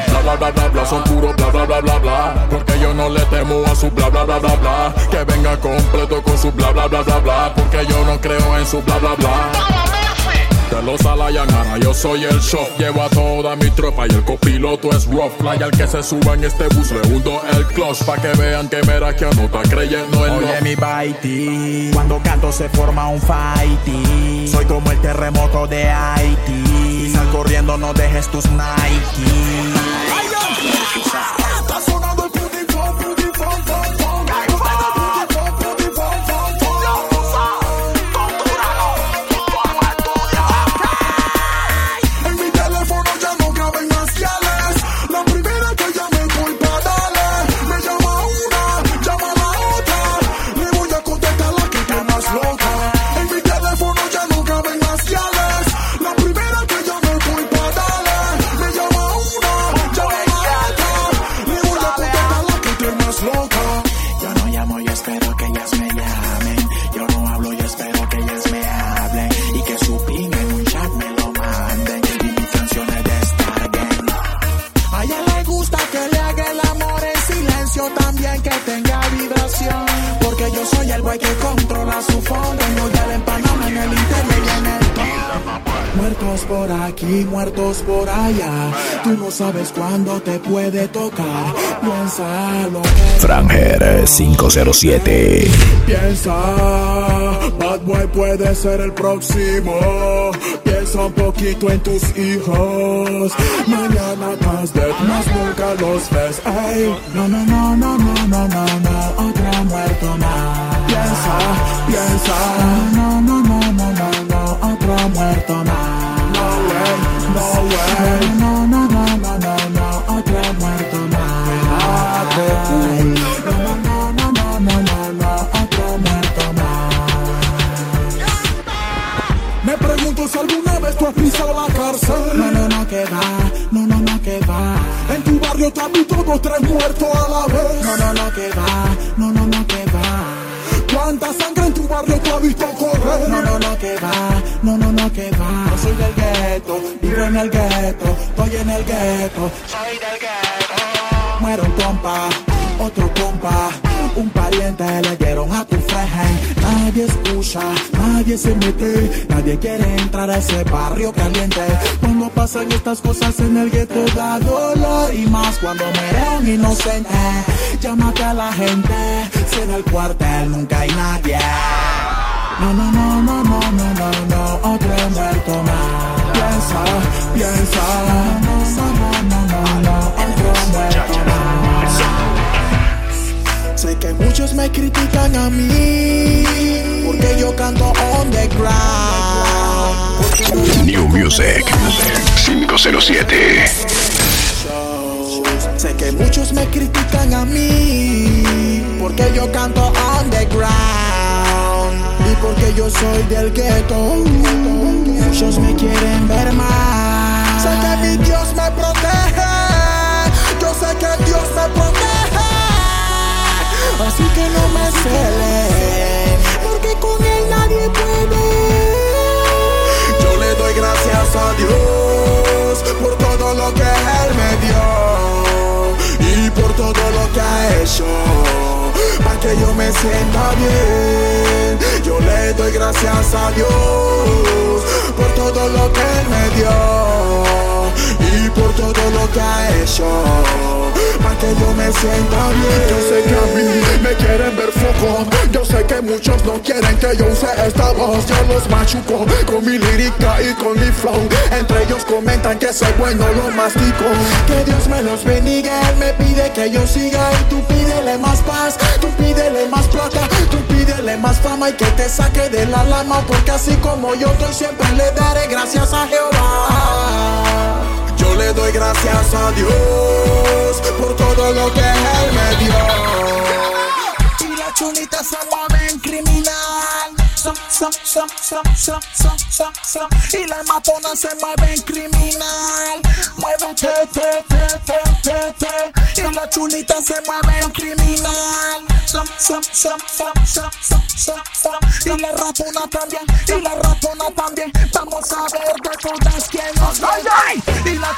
Speaker 4: Bla bla bla bla bla Son puro bla bla bla bla bla Porque yo no le temo a su bla bla bla bla bla Que venga completo con su bla bla bla bla bla Porque yo no creo en su bla bla bla de los Alayanara, yo soy el show. Llevo a toda mi tropa y el copiloto es rough. Fly al que se suba en este bus, le hundo el clutch. Pa' que vean que mera que no está creyendo en
Speaker 1: Oye mi baiti, cuando canto se forma un fighty. Soy como el terremoto de Haití. Sal corriendo, no dejes tus Nike. Aquí, muertos por allá. Tú no sabes cuándo te puede tocar. Piensa lo que
Speaker 2: Franger 507.
Speaker 3: Piensa, Bad Boy puede ser el próximo. Piensa un poquito en tus hijos. Mañana estás dead, más nunca los ves. Ey,
Speaker 1: No, no, no, no, no, no, no, no, otro muerto más.
Speaker 3: piensa, piensa.
Speaker 1: No, no, no, no, no, no, otro muerto más.
Speaker 3: No no.
Speaker 1: No, no, no, no, otro muerto más. No, no, no, no, no, no, no, otro muerto más.
Speaker 3: Me pregunto si alguna vez tú has pisado la cárcel.
Speaker 1: No, no, no, que va, no, no, no, que va.
Speaker 3: En tu barrio te has visto dos, tres muertos a la vez.
Speaker 1: No, no, no, que va, no, no, no, que va.
Speaker 3: ¿Cuánta sangre en tu barrio tú has visto correr?
Speaker 1: No, no, no, que va, no, no, que. Yo soy del gueto, vivo en el gueto, estoy en el gueto. Soy del gueto. Muero un compa, otro compa, un pariente le dieron a tu frejen. Nadie escucha, nadie se mete, nadie quiere entrar a ese barrio caliente. Cuando pasan estas cosas en el gueto da dolor y más cuando un inocente. Llámate a la gente, si en el cuartel nunca hay nadie. No, no, no, no, no, no, no, no, otro muerto más.
Speaker 3: Piensa, piensa.
Speaker 1: No, no, no, no, no, otro muerto más.
Speaker 3: Sé que muchos me critican a mí porque yo canto on the ground.
Speaker 6: New Music 507
Speaker 1: Sé que muchos me critican a mí porque yo canto on the ground. Y porque yo soy del gueto, ellos me quieren ver más. Sé que mi Dios me protege, yo sé que Dios me protege. Así que no me cele, porque con él nadie puede. Yo le doy gracias a Dios por todo lo que él me dio y por todo lo que ha hecho para que yo me sienta bien. Yo le doy gracias a Dios por todo lo que me dio y por todo lo que ha hecho pa' que yo me sienta bien. Yo sé que a mí me quieren ver foco. Yo sé que muchos no quieren que yo use esta voz. Yo los machuco con mi lírica y con mi flow. Entre ellos comentan que soy bueno, lo mastico. Que Dios me los bendiga. Él me pide que yo siga. Y tú pídele más paz, tú pídele más plata, tú pídele más fama y que te saque de la lama. Porque así como yo estoy, siempre le daré gracias a Jehová. Yo le doy gracias a Dios por todo lo que Él me dio. Y la chulita se mueve en criminal. Y la matona se mueven criminal. Te, te, te, te, Y la chulitas se mueven criminal. Y la ratona también, y la ratona también. Vamos a ver de todas quién nos va. Y la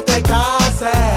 Speaker 1: no te cases.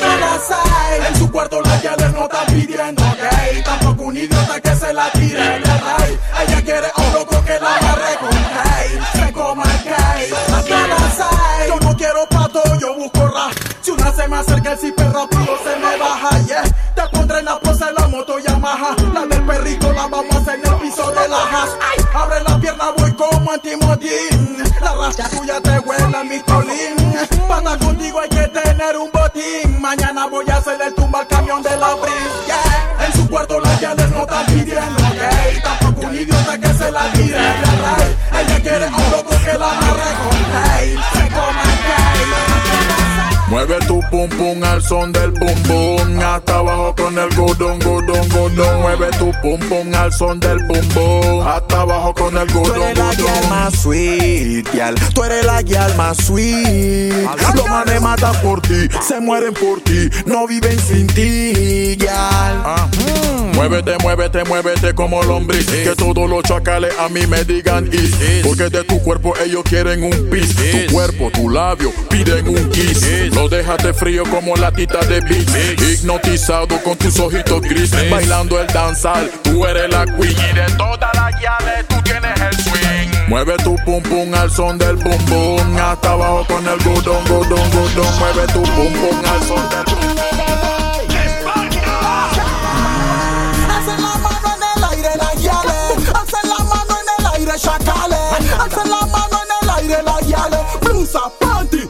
Speaker 1: En su cuarto la llave no está pidiendo gay. Tampoco un idiota que se la tire de rey. Ella quiere a un loco que la agarre con gay. Se coma el gay. Yo no quiero pato, yo busco rap. Si una se me acerca el
Speaker 3: zipper rápido se me baja. Yeah. Te pondré en la pose de la moto Yamaha. La del perrito la vamos a hacer en el piso de la hash. Abre la pierna, voy como Antimodín. La rasca suya te huele a mi colín. Se la
Speaker 7: pum pum al son del pum pum Hasta abajo con el gudón, gudón, gudón Mueve tu pum pum al son del pum pum Hasta abajo con el gudón,
Speaker 1: Tú eres la guial más sweet, guial. Tú eres la guial más sweet. Los manes matan por ti, se mueren por ti, no viven sin ti, guial.
Speaker 7: Ah. Muévete, muévete, muévete como lombriz Que todos los chacales a mí me digan is. Porque de tu cuerpo ellos quieren un pis Tu cuerpo, tu labio piden un kiss. Lo dejaste frío como latita de beach. Hipnotizado con tus ojitos gris Bailando el danzal, tú eres la queen. Y de todas las llaves tú tienes el swing. Mueve tu pum pum al son del bum bum Hasta abajo con el gudón, gudón, gudón Mueve tu pum pum al son del bum
Speaker 3: Alcen la mano en el aire las guiales. Alcen la mano en el aire chacales. Alcen la mano en el aire las guiales. Blusa, panty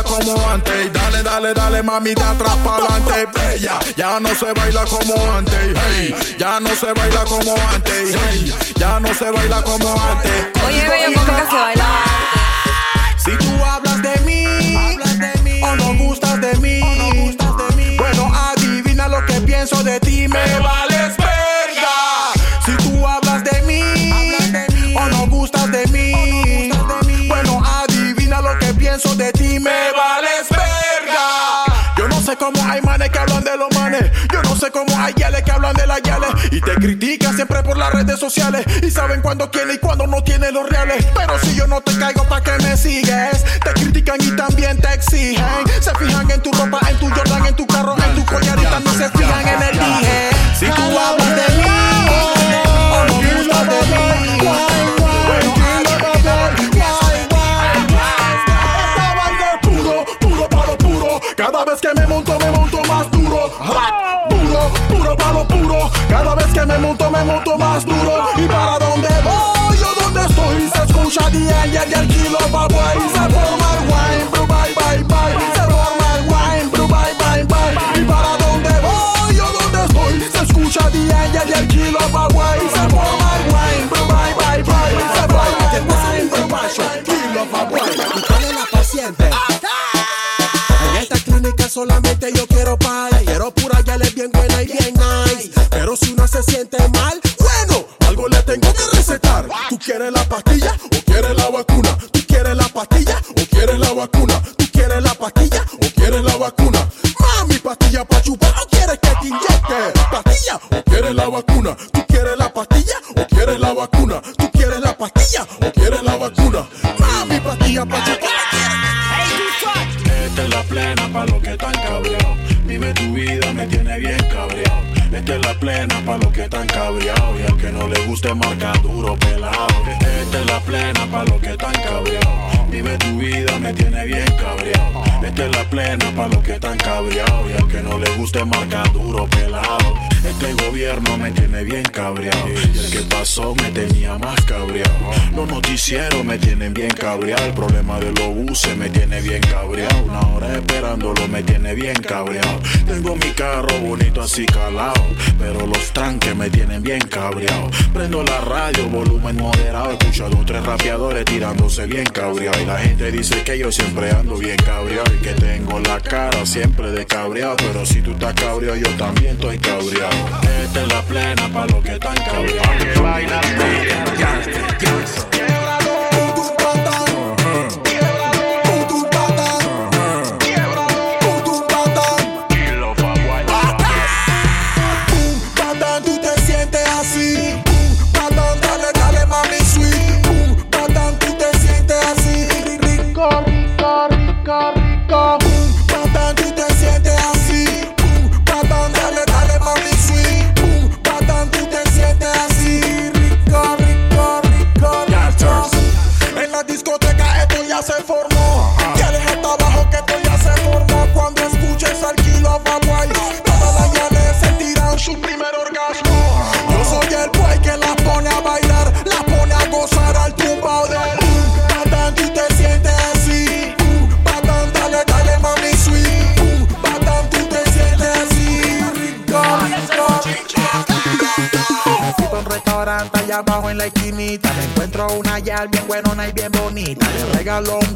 Speaker 1: baila como antes. Dale, dale, dale, mami, de atrás para adelante, bella. Ya no se baila como antes, hey. ya no se baila como antes, hey. ya no se baila como antes.
Speaker 11: Oye, bello, ¿cómo que se baila?
Speaker 1: Si tú hablas de mí, o no gustas de mí, bueno, adivina lo que pienso de ti, hay manes que hablan de los manes. Yo no sé cómo hay yales que hablan de las yales. Y te critican siempre por las redes sociales. Y saben cuándo tiene y cuándo no tiene los reales. Pero si yo no te caigo pa' que me sigues. Te critican y también te exigen. Se fijan en tu ropa, en tu Jordan, en tu carro, en tu collarita. No se fijan en el dije. Si tú hablas de mí, o no gustas de mí.
Speaker 3: Cada vez que me monto Cada vez que me monto, me monto más duro. ¿Y para dónde voy? ¿Yo dónde estoy? Se escucha día y el kilo va guay. Se forma el wine, bro, bye, bye, bye. Se forma el wine, bro, bye, bye, bye. ¿Y para dónde voy? ¿Yo dónde estoy? Se escucha día y el kilo va guay. Se forma el wine, bro, bye, bye, bye. Se forma el wine, bro, bye, kilo va guay. Y toda la paciente. En esta clínica solamente yo quiero paz. Quiero pura, ya le bien buena y bien pero si uno se siente mal, bueno, algo le tengo que recetar. ¿Tú quieres la pastilla o quieres la vacuna? ¿Tú quieres la pastilla o quieres la vacuna? ¿Tú quieres la pastilla o quieres la vacuna? Mami, pastilla pa' chupar o quieres que te inyecte? ¿Pastilla o quieres la vacuna? ¿Tú quieres la pastilla o quieres la vacuna? ¿Tú quieres la pastilla o quieres la vacuna?
Speaker 7: Cabreados. Y al que no le guste marca duro, pelado. Esta es la plena pa' los que están cabreados. Dime tu vida, me tiene bien cabreado. Esta es la plena pa' los que están cabreados. Y al que no le guste marca duro, pelado. Gobierno me tiene bien cabreado. Y el que pasó me tenía más cabreado. Los noticieros me tienen bien cabreado. El problema de los buses me tiene bien cabreado. Una hora esperándolo me tiene bien cabreado. Tengo mi carro bonito así calado. Pero los tranques me tienen bien cabreado. Prendo la radio, volumen moderado. Escucho a dos tres rapeadores tirándose bien cabreado. Y la gente dice que yo siempre ando bien cabreado. Y que tengo la cara siempre de cabreado. Pero si tú estás cabreado, yo también estoy cabreado. Esta es la plena pa' los que están cabreados.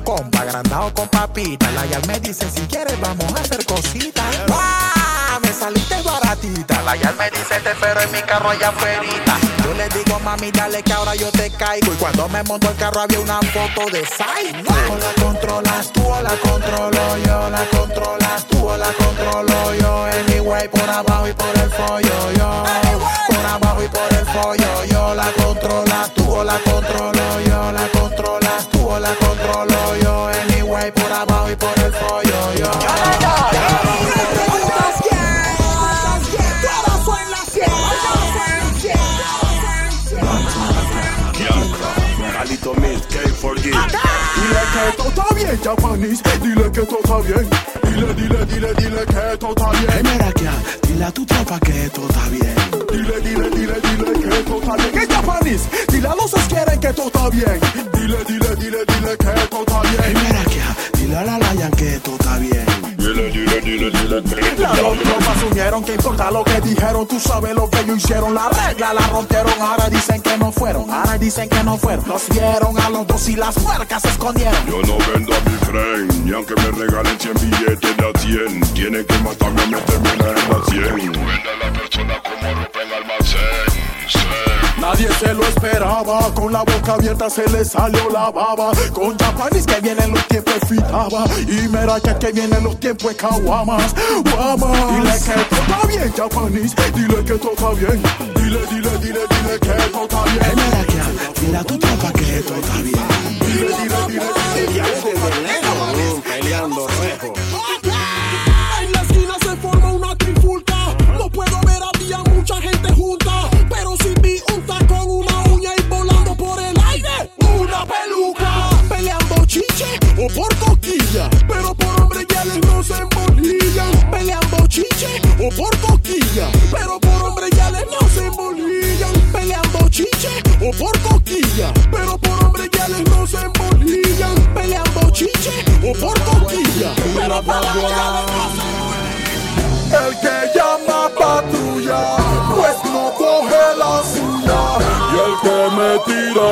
Speaker 3: Compa agrandado con papita. La yal me dice, si quieres vamos a hacer cositas. ¡Guau! Me saliste baratita. La yal me dice, te espero en mi carro allá afuera. Yo le digo, mami, dale que ahora yo te caigo. Y cuando me monto el carro había una foto de Sai. O la controlas tú o la controlo yo. La controlas tú o la controlo yo. Anyway, por abajo y por el follo yo. Por abajo y por el follo yo. La controlas tú o la controlo yo. La controlas tú o la controlo yo. Anyway, por abajo y por el follo yo.
Speaker 7: Alito K4G.
Speaker 3: Dile que todo está bien, Japanese. Dile que todo está bien. Dile, dile, dile, dile que todo está bien.
Speaker 8: Mira que dile a tu tropa que todo está bien.
Speaker 3: Dile, dile, dile, dile que todo está bien. ¿Qué Japanese? Dile a los que quieren que todo está bien. Dile, dile, dile, dile que todo está bien.
Speaker 8: Mira que dile a la Lion que todo está bien.
Speaker 7: Dile, dile, dile que
Speaker 3: importa lo que dijeron, tú sabes lo que ellos hicieron, la regla la rompieron, ahora dicen que no fueron, ahora dicen que no fueron, los vieron a los dos y las puercas se escondieron.
Speaker 7: Yo no vendo a mi friend, ni aunque me regalen 100 billetes de a 100. Tienen que matarme a meterme en la 100. Tú vendes a la persona como ropa en almacén.
Speaker 3: Nadie se lo esperaba, con la boca abierta se le salió la baba. Con Japanese que vienen los tiempos fitaba. Y mira que vienen los tiempos kawamas. Guamas. Dile que está bien, Japanese. Dile que está bien. Dile, dile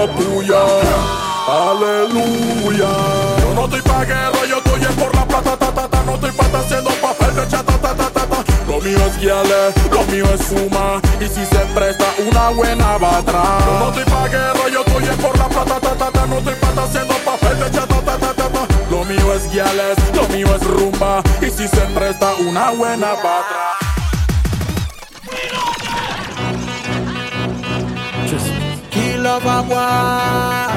Speaker 4: tira puya. Aleluya. Yo no estoy pa' guerra, yo estoy por la plata, ta, ta, ta. No estoy pa' haciendo papel de chata, ta, ta, ta, ta. Lo mío es guiale, lo mío es fuma. Y si se presta una buena batra. Yo no estoy pa' guerra, yo estoy por la plata, ta, ta, ta. No estoy pa' haciendo papel de chata, ta, ta, ta, ta. Lo mío es guiales, lo mío es rumba. Y si se presta una buena batra.
Speaker 3: Kilo vagua, menea,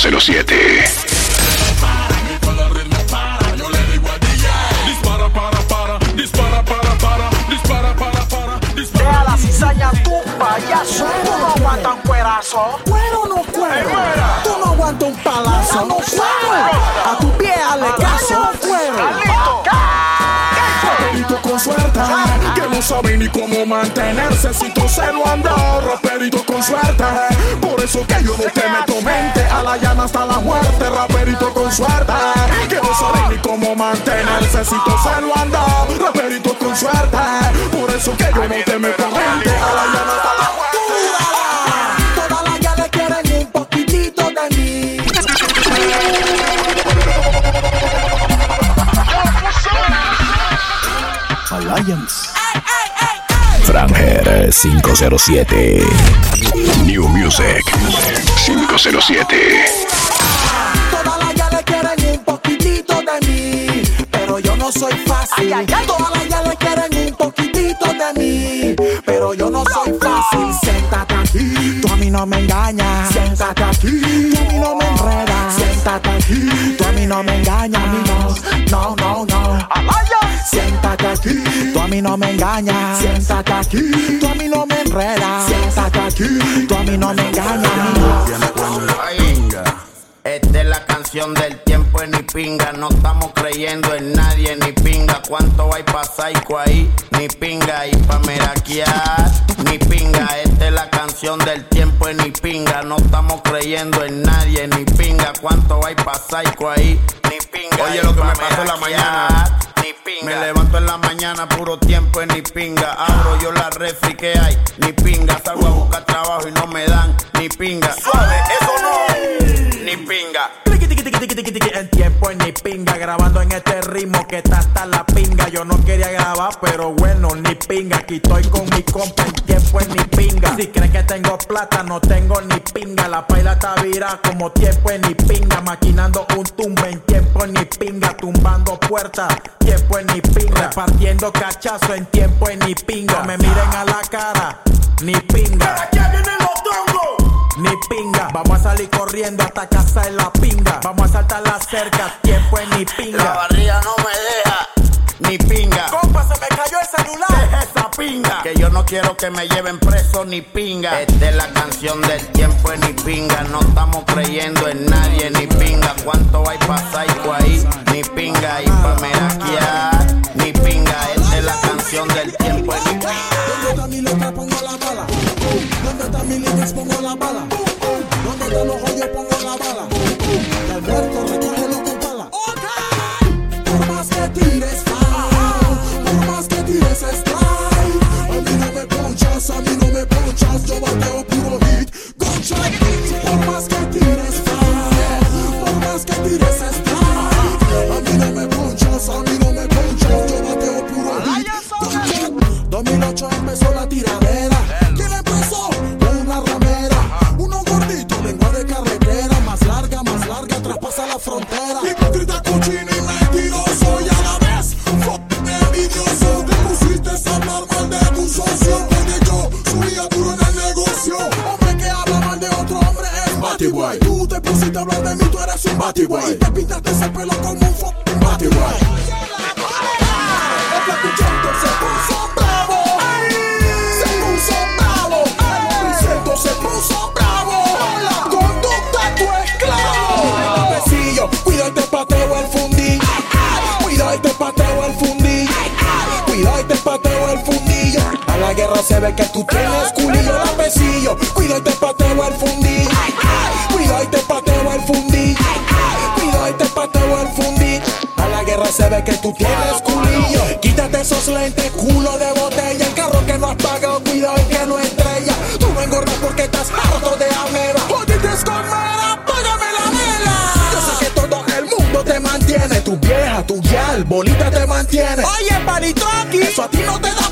Speaker 2: 507.
Speaker 12: Dispara, para, dispara, dispara, dispara.
Speaker 1: la cizaña, tu payaso. Tú no aguantas un cuerazo.
Speaker 3: Cuero no cuero. Tú no aguantas un palazo. No A tu pie, ale caso. Cuero. Raperito con suerte, que no sabe ni cómo mantenerse si tú se lo anda. Raperito con suerte, por eso que yo no te meto mente a la llana hasta la muerte. Raperito con suerte, que no sabe ni cómo mantenerse si tú se lo anda. Raperito con suerte, por eso que yo no te meto mente a la llana hasta la muerte. Todas las ya le quieren Alliance.
Speaker 2: Franger 507. New Music 507.
Speaker 3: Todas las ya le quieren un poquitito de mí, pero yo no soy fácil. Todas las ya le quieren un poquitito de mí, pero yo no soy fácil. Siéntate aquí, tú a mí no me engañas. Siéntate aquí, tú a mí no me enredas. Siéntate aquí, tú a mí no me engañas. No, no, no, no. Siéntate aquí, tú a mí no me engañas. Siéntate aquí, tú a mí no me enredas. Siéntate aquí, tú a mí no me engañas.
Speaker 13: Esta es la canción del tiempo en ni pinga. No estamos creyendo en nadie ni pinga. ¿Cuánto hay pa' psycho ahí? Ni pinga. Y pa' meraquear, ni pinga. Esta es la canción del tiempo en ni pinga. No estamos creyendo en nadie ni pinga. ¿Cuánto hay pa' psycho ahí? Ni pinga.
Speaker 14: Oye,
Speaker 13: Y
Speaker 14: lo que
Speaker 13: pa'
Speaker 14: me pasó en la mañana.
Speaker 13: Pinga. Me levanto en la mañana, puro tiempo en ni pinga. Abro yo la refri que hay, ni pinga. Salgo a buscar trabajo y no me dan ni pinga. Suave, eso no, ni pinga.
Speaker 1: El tiempo es ni pinga, grabando en este ritmo que está hasta la pinga. Yo no quería grabar, pero bueno, ni pinga. Aquí estoy con mi compa, el tiempo es ni pinga. Si creen que tengo plata, no tengo ni pinga. La paila está virada como tiempo es ni pinga. Maquinando un tumbe en tiempo es ni pinga. Tumbando puertas, tiempo es ni pinga. Repartiendo cachazo en tiempo es ni pinga. Me miren a la cara, ni pinga. Ni pinga, vamos a salir corriendo hasta casa en la pinga. Vamos a saltar la cerca, tiempo es ni
Speaker 13: La
Speaker 1: pinga.
Speaker 13: barriga no me deja, ni pinga.
Speaker 1: Compa, se me cayó el celular.
Speaker 13: Deja esa pinga. Que yo no quiero que me lleven preso ni pinga. Esta es la canción del tiempo en ni pinga. No estamos creyendo en nadie ni pinga. ¿Cuánto hay pa' psycho ahí? Ni pinga. Y pa' meraquear, ni pinga. Esta es la canción del tiempo en ni pinga.
Speaker 3: ¿Dónde está mi letra? Pongo la bala. ¿Dónde está mi lyrics? Pongo la bala. ¿Dónde están los hoyos? Pongo la bala. Te pintaste ese pelo como un. El flacuchento se puso bravo. Se puso bravo. Se puso bravo. La conducta tu esclavo. Besillo, cuida y te pateo el fundillo. Cuida y te pateo el fundillo. Cuida y te pateo el fundillo. A la guerra se ve que tú tienes tú tienes culillo. Quítate esos lentes, culo de botella. El carro que no has pagado, cuidado y que no estrella. Tú no engordas porque estás harto de ameba. Jodiste con mera, págame la vela. Yo sé que todo el mundo te mantiene. Tu vieja, tu guial, bolita te mantiene. Oye, palito aquí. Eso a ti no te da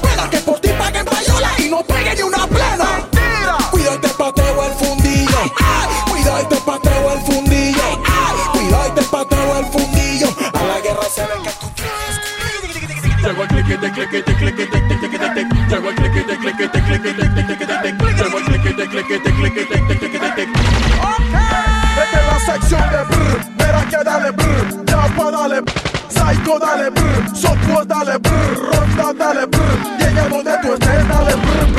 Speaker 3: el
Speaker 15: cliquete, cliquete, cliquete, cliquete, cliquete. Llegó el cliquete, cliquete, cliquete, cliquete, cliquete. Llegó el cliquete, cliquete, cliquete, cliquete, cliquete.
Speaker 3: Esta es la sección de brr, verá que dale brr, Yapa dale brr, Psycho dale brr, Software dale brr, Ronda dale brr, y ella donde tú estés dale brr, brr, brr,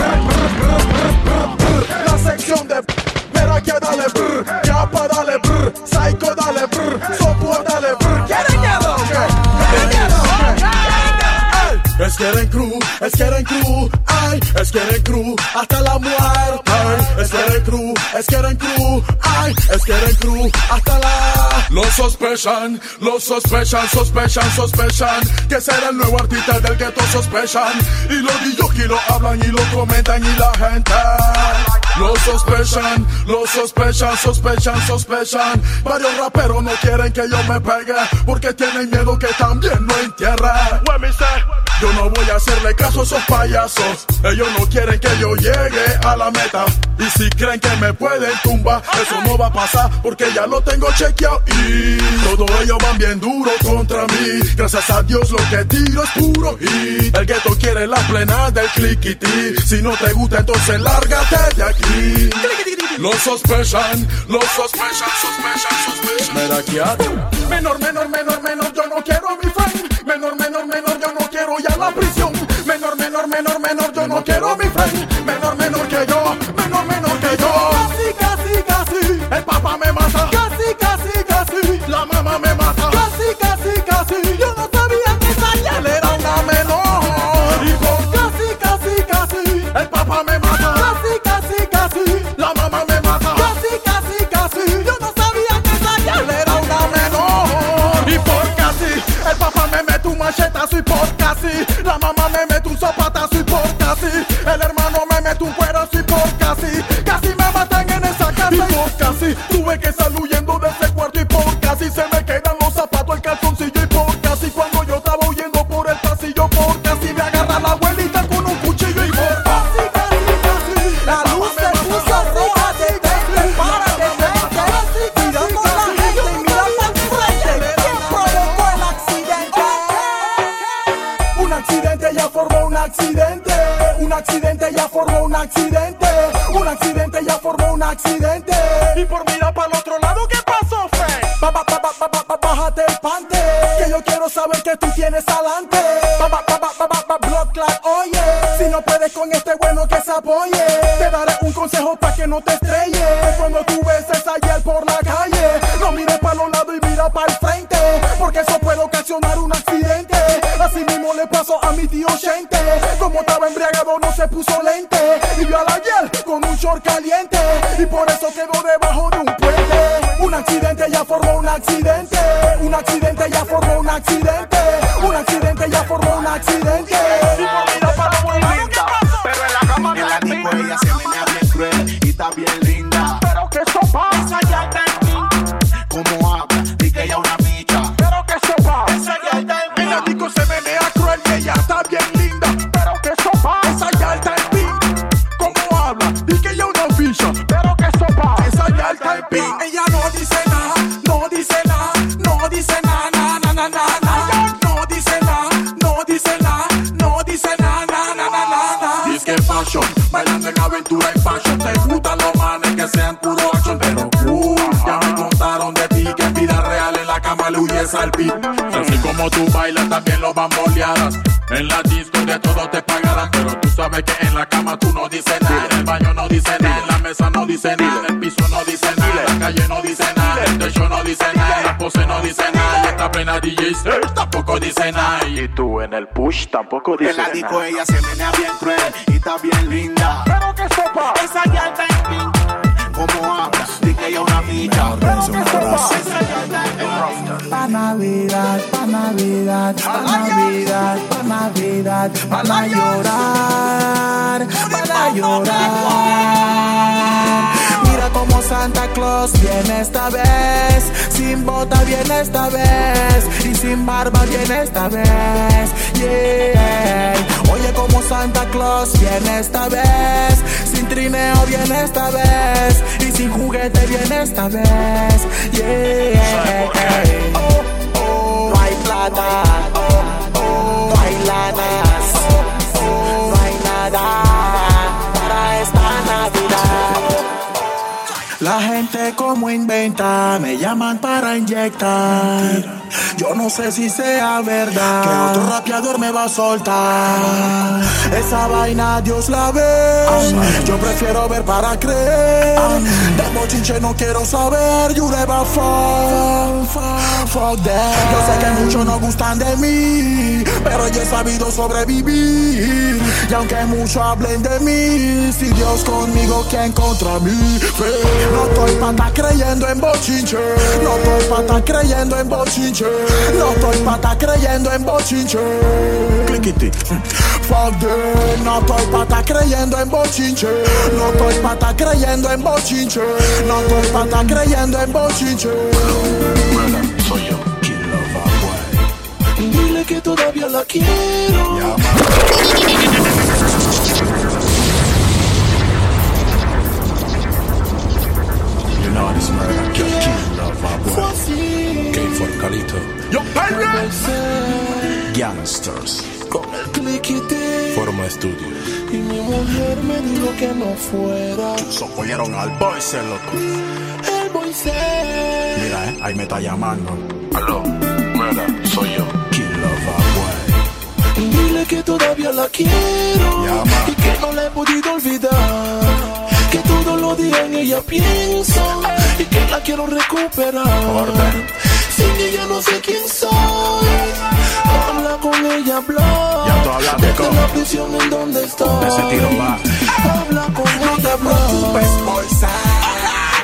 Speaker 7: es que eran crew, hasta la muerte, es que eran crew, es que eran crew, ay, es que eran crew, hasta la... Lo sospechan, lo sospechan, sospechan, sospechan, que será el nuevo artista del que todos sospechan, y los DJs lo hablan y lo comentan y la gente... Lo sospechan, lo sospechan, sospechan, sospechan. Varios raperos no quieren que yo me pegue porque tienen miedo que también lo entierre. Yo no voy a hacerle caso a esos payasos. Ellos no quieren que yo llegue a la meta. Y si creen que me pueden tumbar, eso no va a pasar porque ya lo tengo chequeado. Y todos ellos van bien duro contra mí. Gracias a Dios lo que tiro es puro hit. El gueto quiere la plena del cliquiti. Si no te gusta, entonces lárgate de aquí. Lo sospechan, lo sospechan, sospechan, sospechan.
Speaker 3: Menor, menor, menor, menor, yo no quiero mi friend. Menor, menor, menor, yo no quiero ya la prisión. Menor, menor, menor, menor, yo no quiero mi friend. Menor, menor que yo, menor, menor que yo. Me mata. Casi, casi, casi. Yo no sabía que esa yal era una menor. Y por casi, casi, casi. El papá me mata. Casi, casi, casi. La mamá me mata. Casi, casi, casi. Yo no sabía que esa yal era una menor. Y por casi. El papá me mete un machetazo y por casi. La mamá me mete un zapatazo y por casi. El hermano me mete un cuerazo y por casi. Casi me matan en esa casa y por casi. Tuve que salir huyendo de ese cuarto y por casi. Se me accidente. Un accidente ya formó un accidente. Y por mirar para el otro lado, ¿qué pasó, Fe? Ba, ba, ba, bájate el pante. Que yo quiero saber que tú tienes adelante. Blood clot, oye. Si no puedes con este bueno que se apoye, te daré un consejo para que no te estrelles. Cuando tú ves esa yel por la calle, no mires para los lados y mira para el frente. Porque eso puede ocasionar un accidente. Así mismo le pasó a mi tío Shente. Como estaba embriagado, no se puso lente. Caliente. Y por eso quedó debajo de un puente. Un accidente ya formó un accidente. Un accidente ya formó un accidente.
Speaker 9: En la disco
Speaker 4: de todo te pagarán, pero tú sabes que en la cama tú no dices nada. En el baño no dice nada, en la mesa no dice nada, el piso no dice nada, la calle no dice nada, el techo no dice nada, la pose no dice nada, y esta plena DJ tampoco dice nada.
Speaker 5: Y tú en el push tampoco
Speaker 9: En
Speaker 5: dices
Speaker 9: la disco
Speaker 5: nada.
Speaker 9: ella se menea bien cruel y está bien linda.
Speaker 5: Pero que sepa.
Speaker 9: Esa ya
Speaker 1: Navidad, pa' Navidad, pa' Navidad, pa' Navidad, para llorar, para llorar. Mira como Santa Claus viene esta vez, sin bota viene esta vez y sin barba viene esta vez. Yeah. Oye como Santa Claus viene esta vez, sin trineo viene esta vez y sin juguete viene esta vez. Yeah. Oh. No hay no hay nada para esta Navidad. La gente como inventa, me llaman para inyectar. Yo no sé si sea verdad que otro rapeador me va a soltar. Esa vaina Dios la ve. Yo prefiero ver para creer. De mochinche no quiero saber. You never fall. Fuck that. Yo sé que muchos no gustan de mí, pero yo he sabido sobrevivir. Y aunque muchos hablen de mí, si Dios conmigo, ¿quién contra mí? No estoy pa' estar creyendo en bochinche. No estoy pa' estar creyendo en bochinche. No estoy pa' estar creyendo en bochinche. Clickity. Fuck that. No estoy pa' estar creyendo en bochinche. No estoy pa' estar creyendo en bochinche. No estoy pa' estar creyendo en bochinche.
Speaker 7: Soy yo.
Speaker 1: Dile que todavía la quiero.
Speaker 5: You know this murder my boy.
Speaker 4: Game for Calito.
Speaker 5: Yo, Gangsters.
Speaker 1: Con el cliquete.
Speaker 4: Forma estudio.
Speaker 1: Y mi mujer me dijo que no fuera.
Speaker 5: So cogieron al boy, se loco.
Speaker 1: El boy se.
Speaker 5: Mira, eh, ahí me está llamando.
Speaker 7: Aló, murder, soy yo.
Speaker 5: Kill love, boy.
Speaker 1: Dile que todavía la quiero.
Speaker 5: Llama.
Speaker 1: Y que no la he podido olvidar. Que todo lo día en ella pienso. Y que la quiero recuperar.
Speaker 5: Orden.
Speaker 1: Sin ella no sé quién soy. Habla con ella, habla.
Speaker 5: Ya tú hablaste
Speaker 1: Desde
Speaker 5: con-
Speaker 1: la prisión en donde estoy.
Speaker 5: Ese tiro va.
Speaker 1: Habla con
Speaker 3: No
Speaker 1: ella,
Speaker 3: te preocupes, boysa.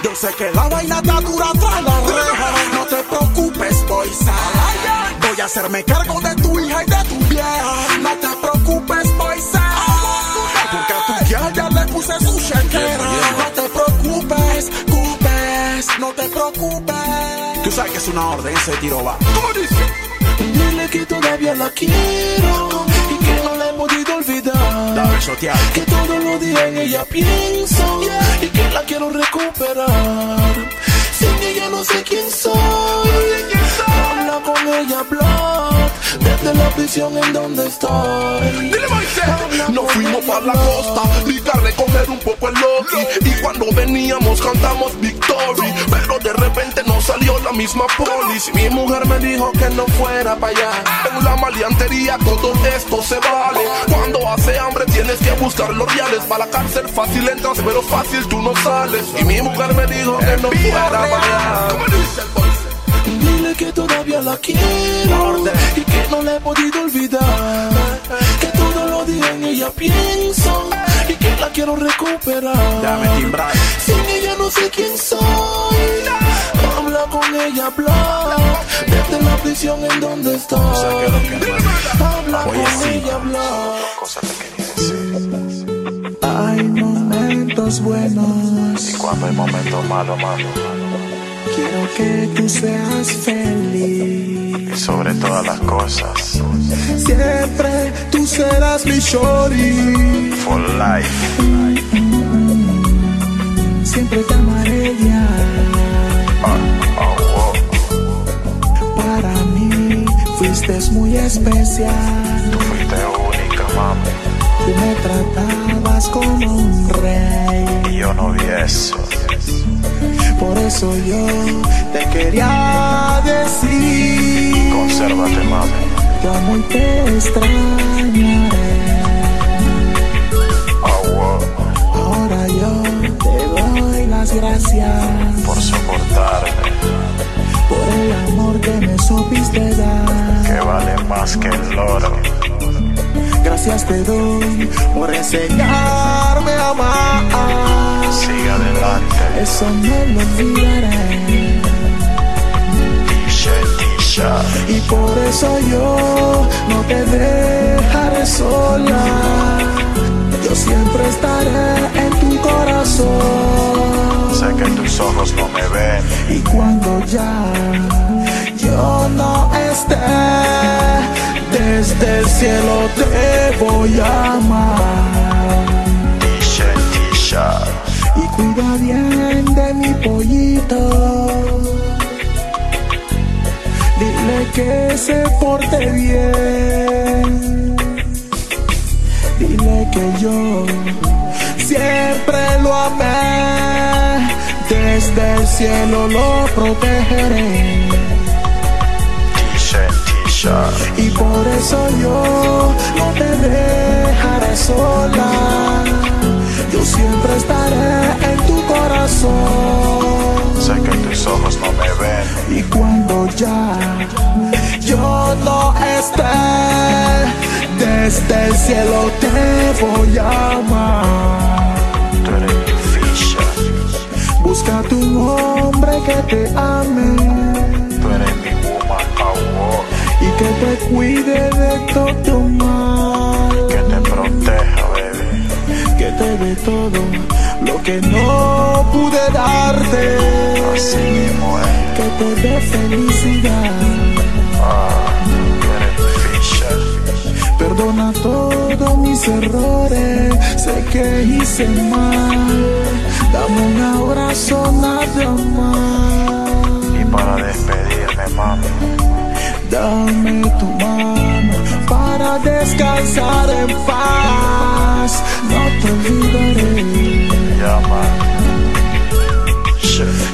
Speaker 3: Yo sé que la vaina está dura tras la reja. No te preocupes, boysa. Voy a hacerme cargo de tu hija y de tu vieja. No te preocupes, boysa. Porque a tu ya ya le puse su chequera. No te preocupes, No te preocupes.
Speaker 5: Tú sabes que es una orden, ese tiro va.
Speaker 3: ¿Cómo dice?
Speaker 1: Dile que todavía la quiero y que no la he podido olvidar.
Speaker 5: Dame shotear.
Speaker 1: Que todos los días en ella pienso y que la quiero recuperar. Sin ella no sé quién soy. Habla con ella, habla desde la prisión en donde estoy.
Speaker 16: Dile, Moisés, nos fuimos para la costa, ligarle, comer un poco el Loki. Y cuando veníamos cantamos Victory. Pero de repente nos salió la misma polis. Mi mujer me dijo que no fuera para allá. En la maleantería todo esto se vale. Cuando hace hambre tienes que buscar los reales. Para la cárcel fácil entras, pero fácil tú no sales. Y mi mujer me dijo que no fuera para allá.
Speaker 1: Dile que todavía la quiero y que no la he podido olvidar. Que todos los días en ella pienso y que la quiero recuperar.
Speaker 5: Dame timbrar.
Speaker 1: Sin ella no sé quién soy. Habla con ella, habla desde la prisión en donde estoy.
Speaker 5: lo
Speaker 1: Habla con ella, habla. Hay momentos buenos.
Speaker 7: Y cuando hay momentos malos, malos.
Speaker 1: Quiero que tú seas feliz.
Speaker 7: Sobre todas las cosas,
Speaker 1: Siempre tú serás mi shorty.
Speaker 7: for life.
Speaker 1: Siempre te amaré ya.
Speaker 7: Ah, oh, oh.
Speaker 1: Para mí fuiste muy especial.
Speaker 7: Tú fuiste única, mami.
Speaker 1: Tú me tratabas como un rey.
Speaker 7: Y yo no vi eso.
Speaker 1: Por eso yo te quería decir.
Speaker 7: Consérvate, mami.
Speaker 1: Te amo y te extrañaré.
Speaker 7: Oh, wow.
Speaker 1: Ahora yo te doy las gracias
Speaker 7: Por soportarme,
Speaker 1: por el amor que me supiste dar.
Speaker 7: que vale más que el oro.
Speaker 1: Gracias te doy por enseñarme a amar.
Speaker 7: Sigue adelante,
Speaker 1: Eso no lo olvidaré. Y por eso yo no te dejaré sola. Yo siempre estaré en tu corazón.
Speaker 7: Sé que tus ojos no me ven,
Speaker 1: Y cuando ya yo no esté, desde el cielo te voy a amar.
Speaker 7: Tisha, Tisha.
Speaker 1: Cuida bien de mi pollito. Dile que se porte bien. Dile que yo siempre lo amé. Desde el cielo lo protegeré. Y por eso yo no te dejaré sola. Yo siempre estaré corazón.
Speaker 7: Sé que tus ojos no me ven,
Speaker 1: Y cuando ya yo no esté, desde el cielo te voy a amar.
Speaker 7: tú eres mi ficha,
Speaker 1: Búscate un hombre que te ame
Speaker 7: tú eres mi woman, wow.
Speaker 1: y que te cuide de todo mal.
Speaker 7: que te proteja, baby.
Speaker 1: que te dé todo que no pude darte,
Speaker 7: Así mismo es,
Speaker 1: que te dé felicidad.
Speaker 7: ah.
Speaker 1: Perdona todos mis errores, sé que hice mal. Dame un abrazo nada más.
Speaker 7: Y para despedirme, mami,
Speaker 1: Dame tu mano para descansar en paz. No te olvidaré.
Speaker 7: Llama.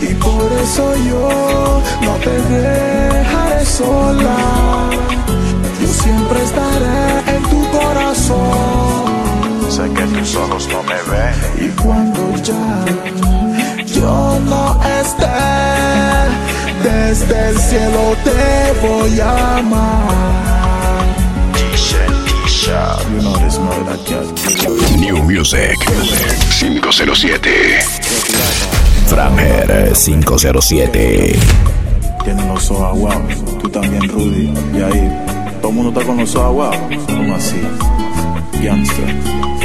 Speaker 1: Y por eso yo no te dejaré sola. Yo siempre estaré en tu corazón.
Speaker 7: Sé que tus ojos no me ven,
Speaker 1: Y cuando ya yo no esté, desde el cielo te voy a amar.
Speaker 7: Tisha, Tisha.
Speaker 2: You know
Speaker 6: Music. 507.
Speaker 2: Framer 507. Tienen los ojos aguados, tú también Rudy, y ahí. Todo el mundo está con los ojos aguados, como así, gangster,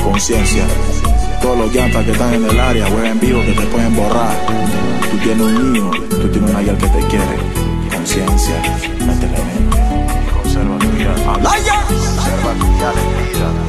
Speaker 2: conciencia, todos los llantas que están en el área, juegan vivo que te pueden borrar, tú tienes un niño, tú tienes una guía que te quiere, conciencia, métele mente, conserva tu vida, conserva tu vida.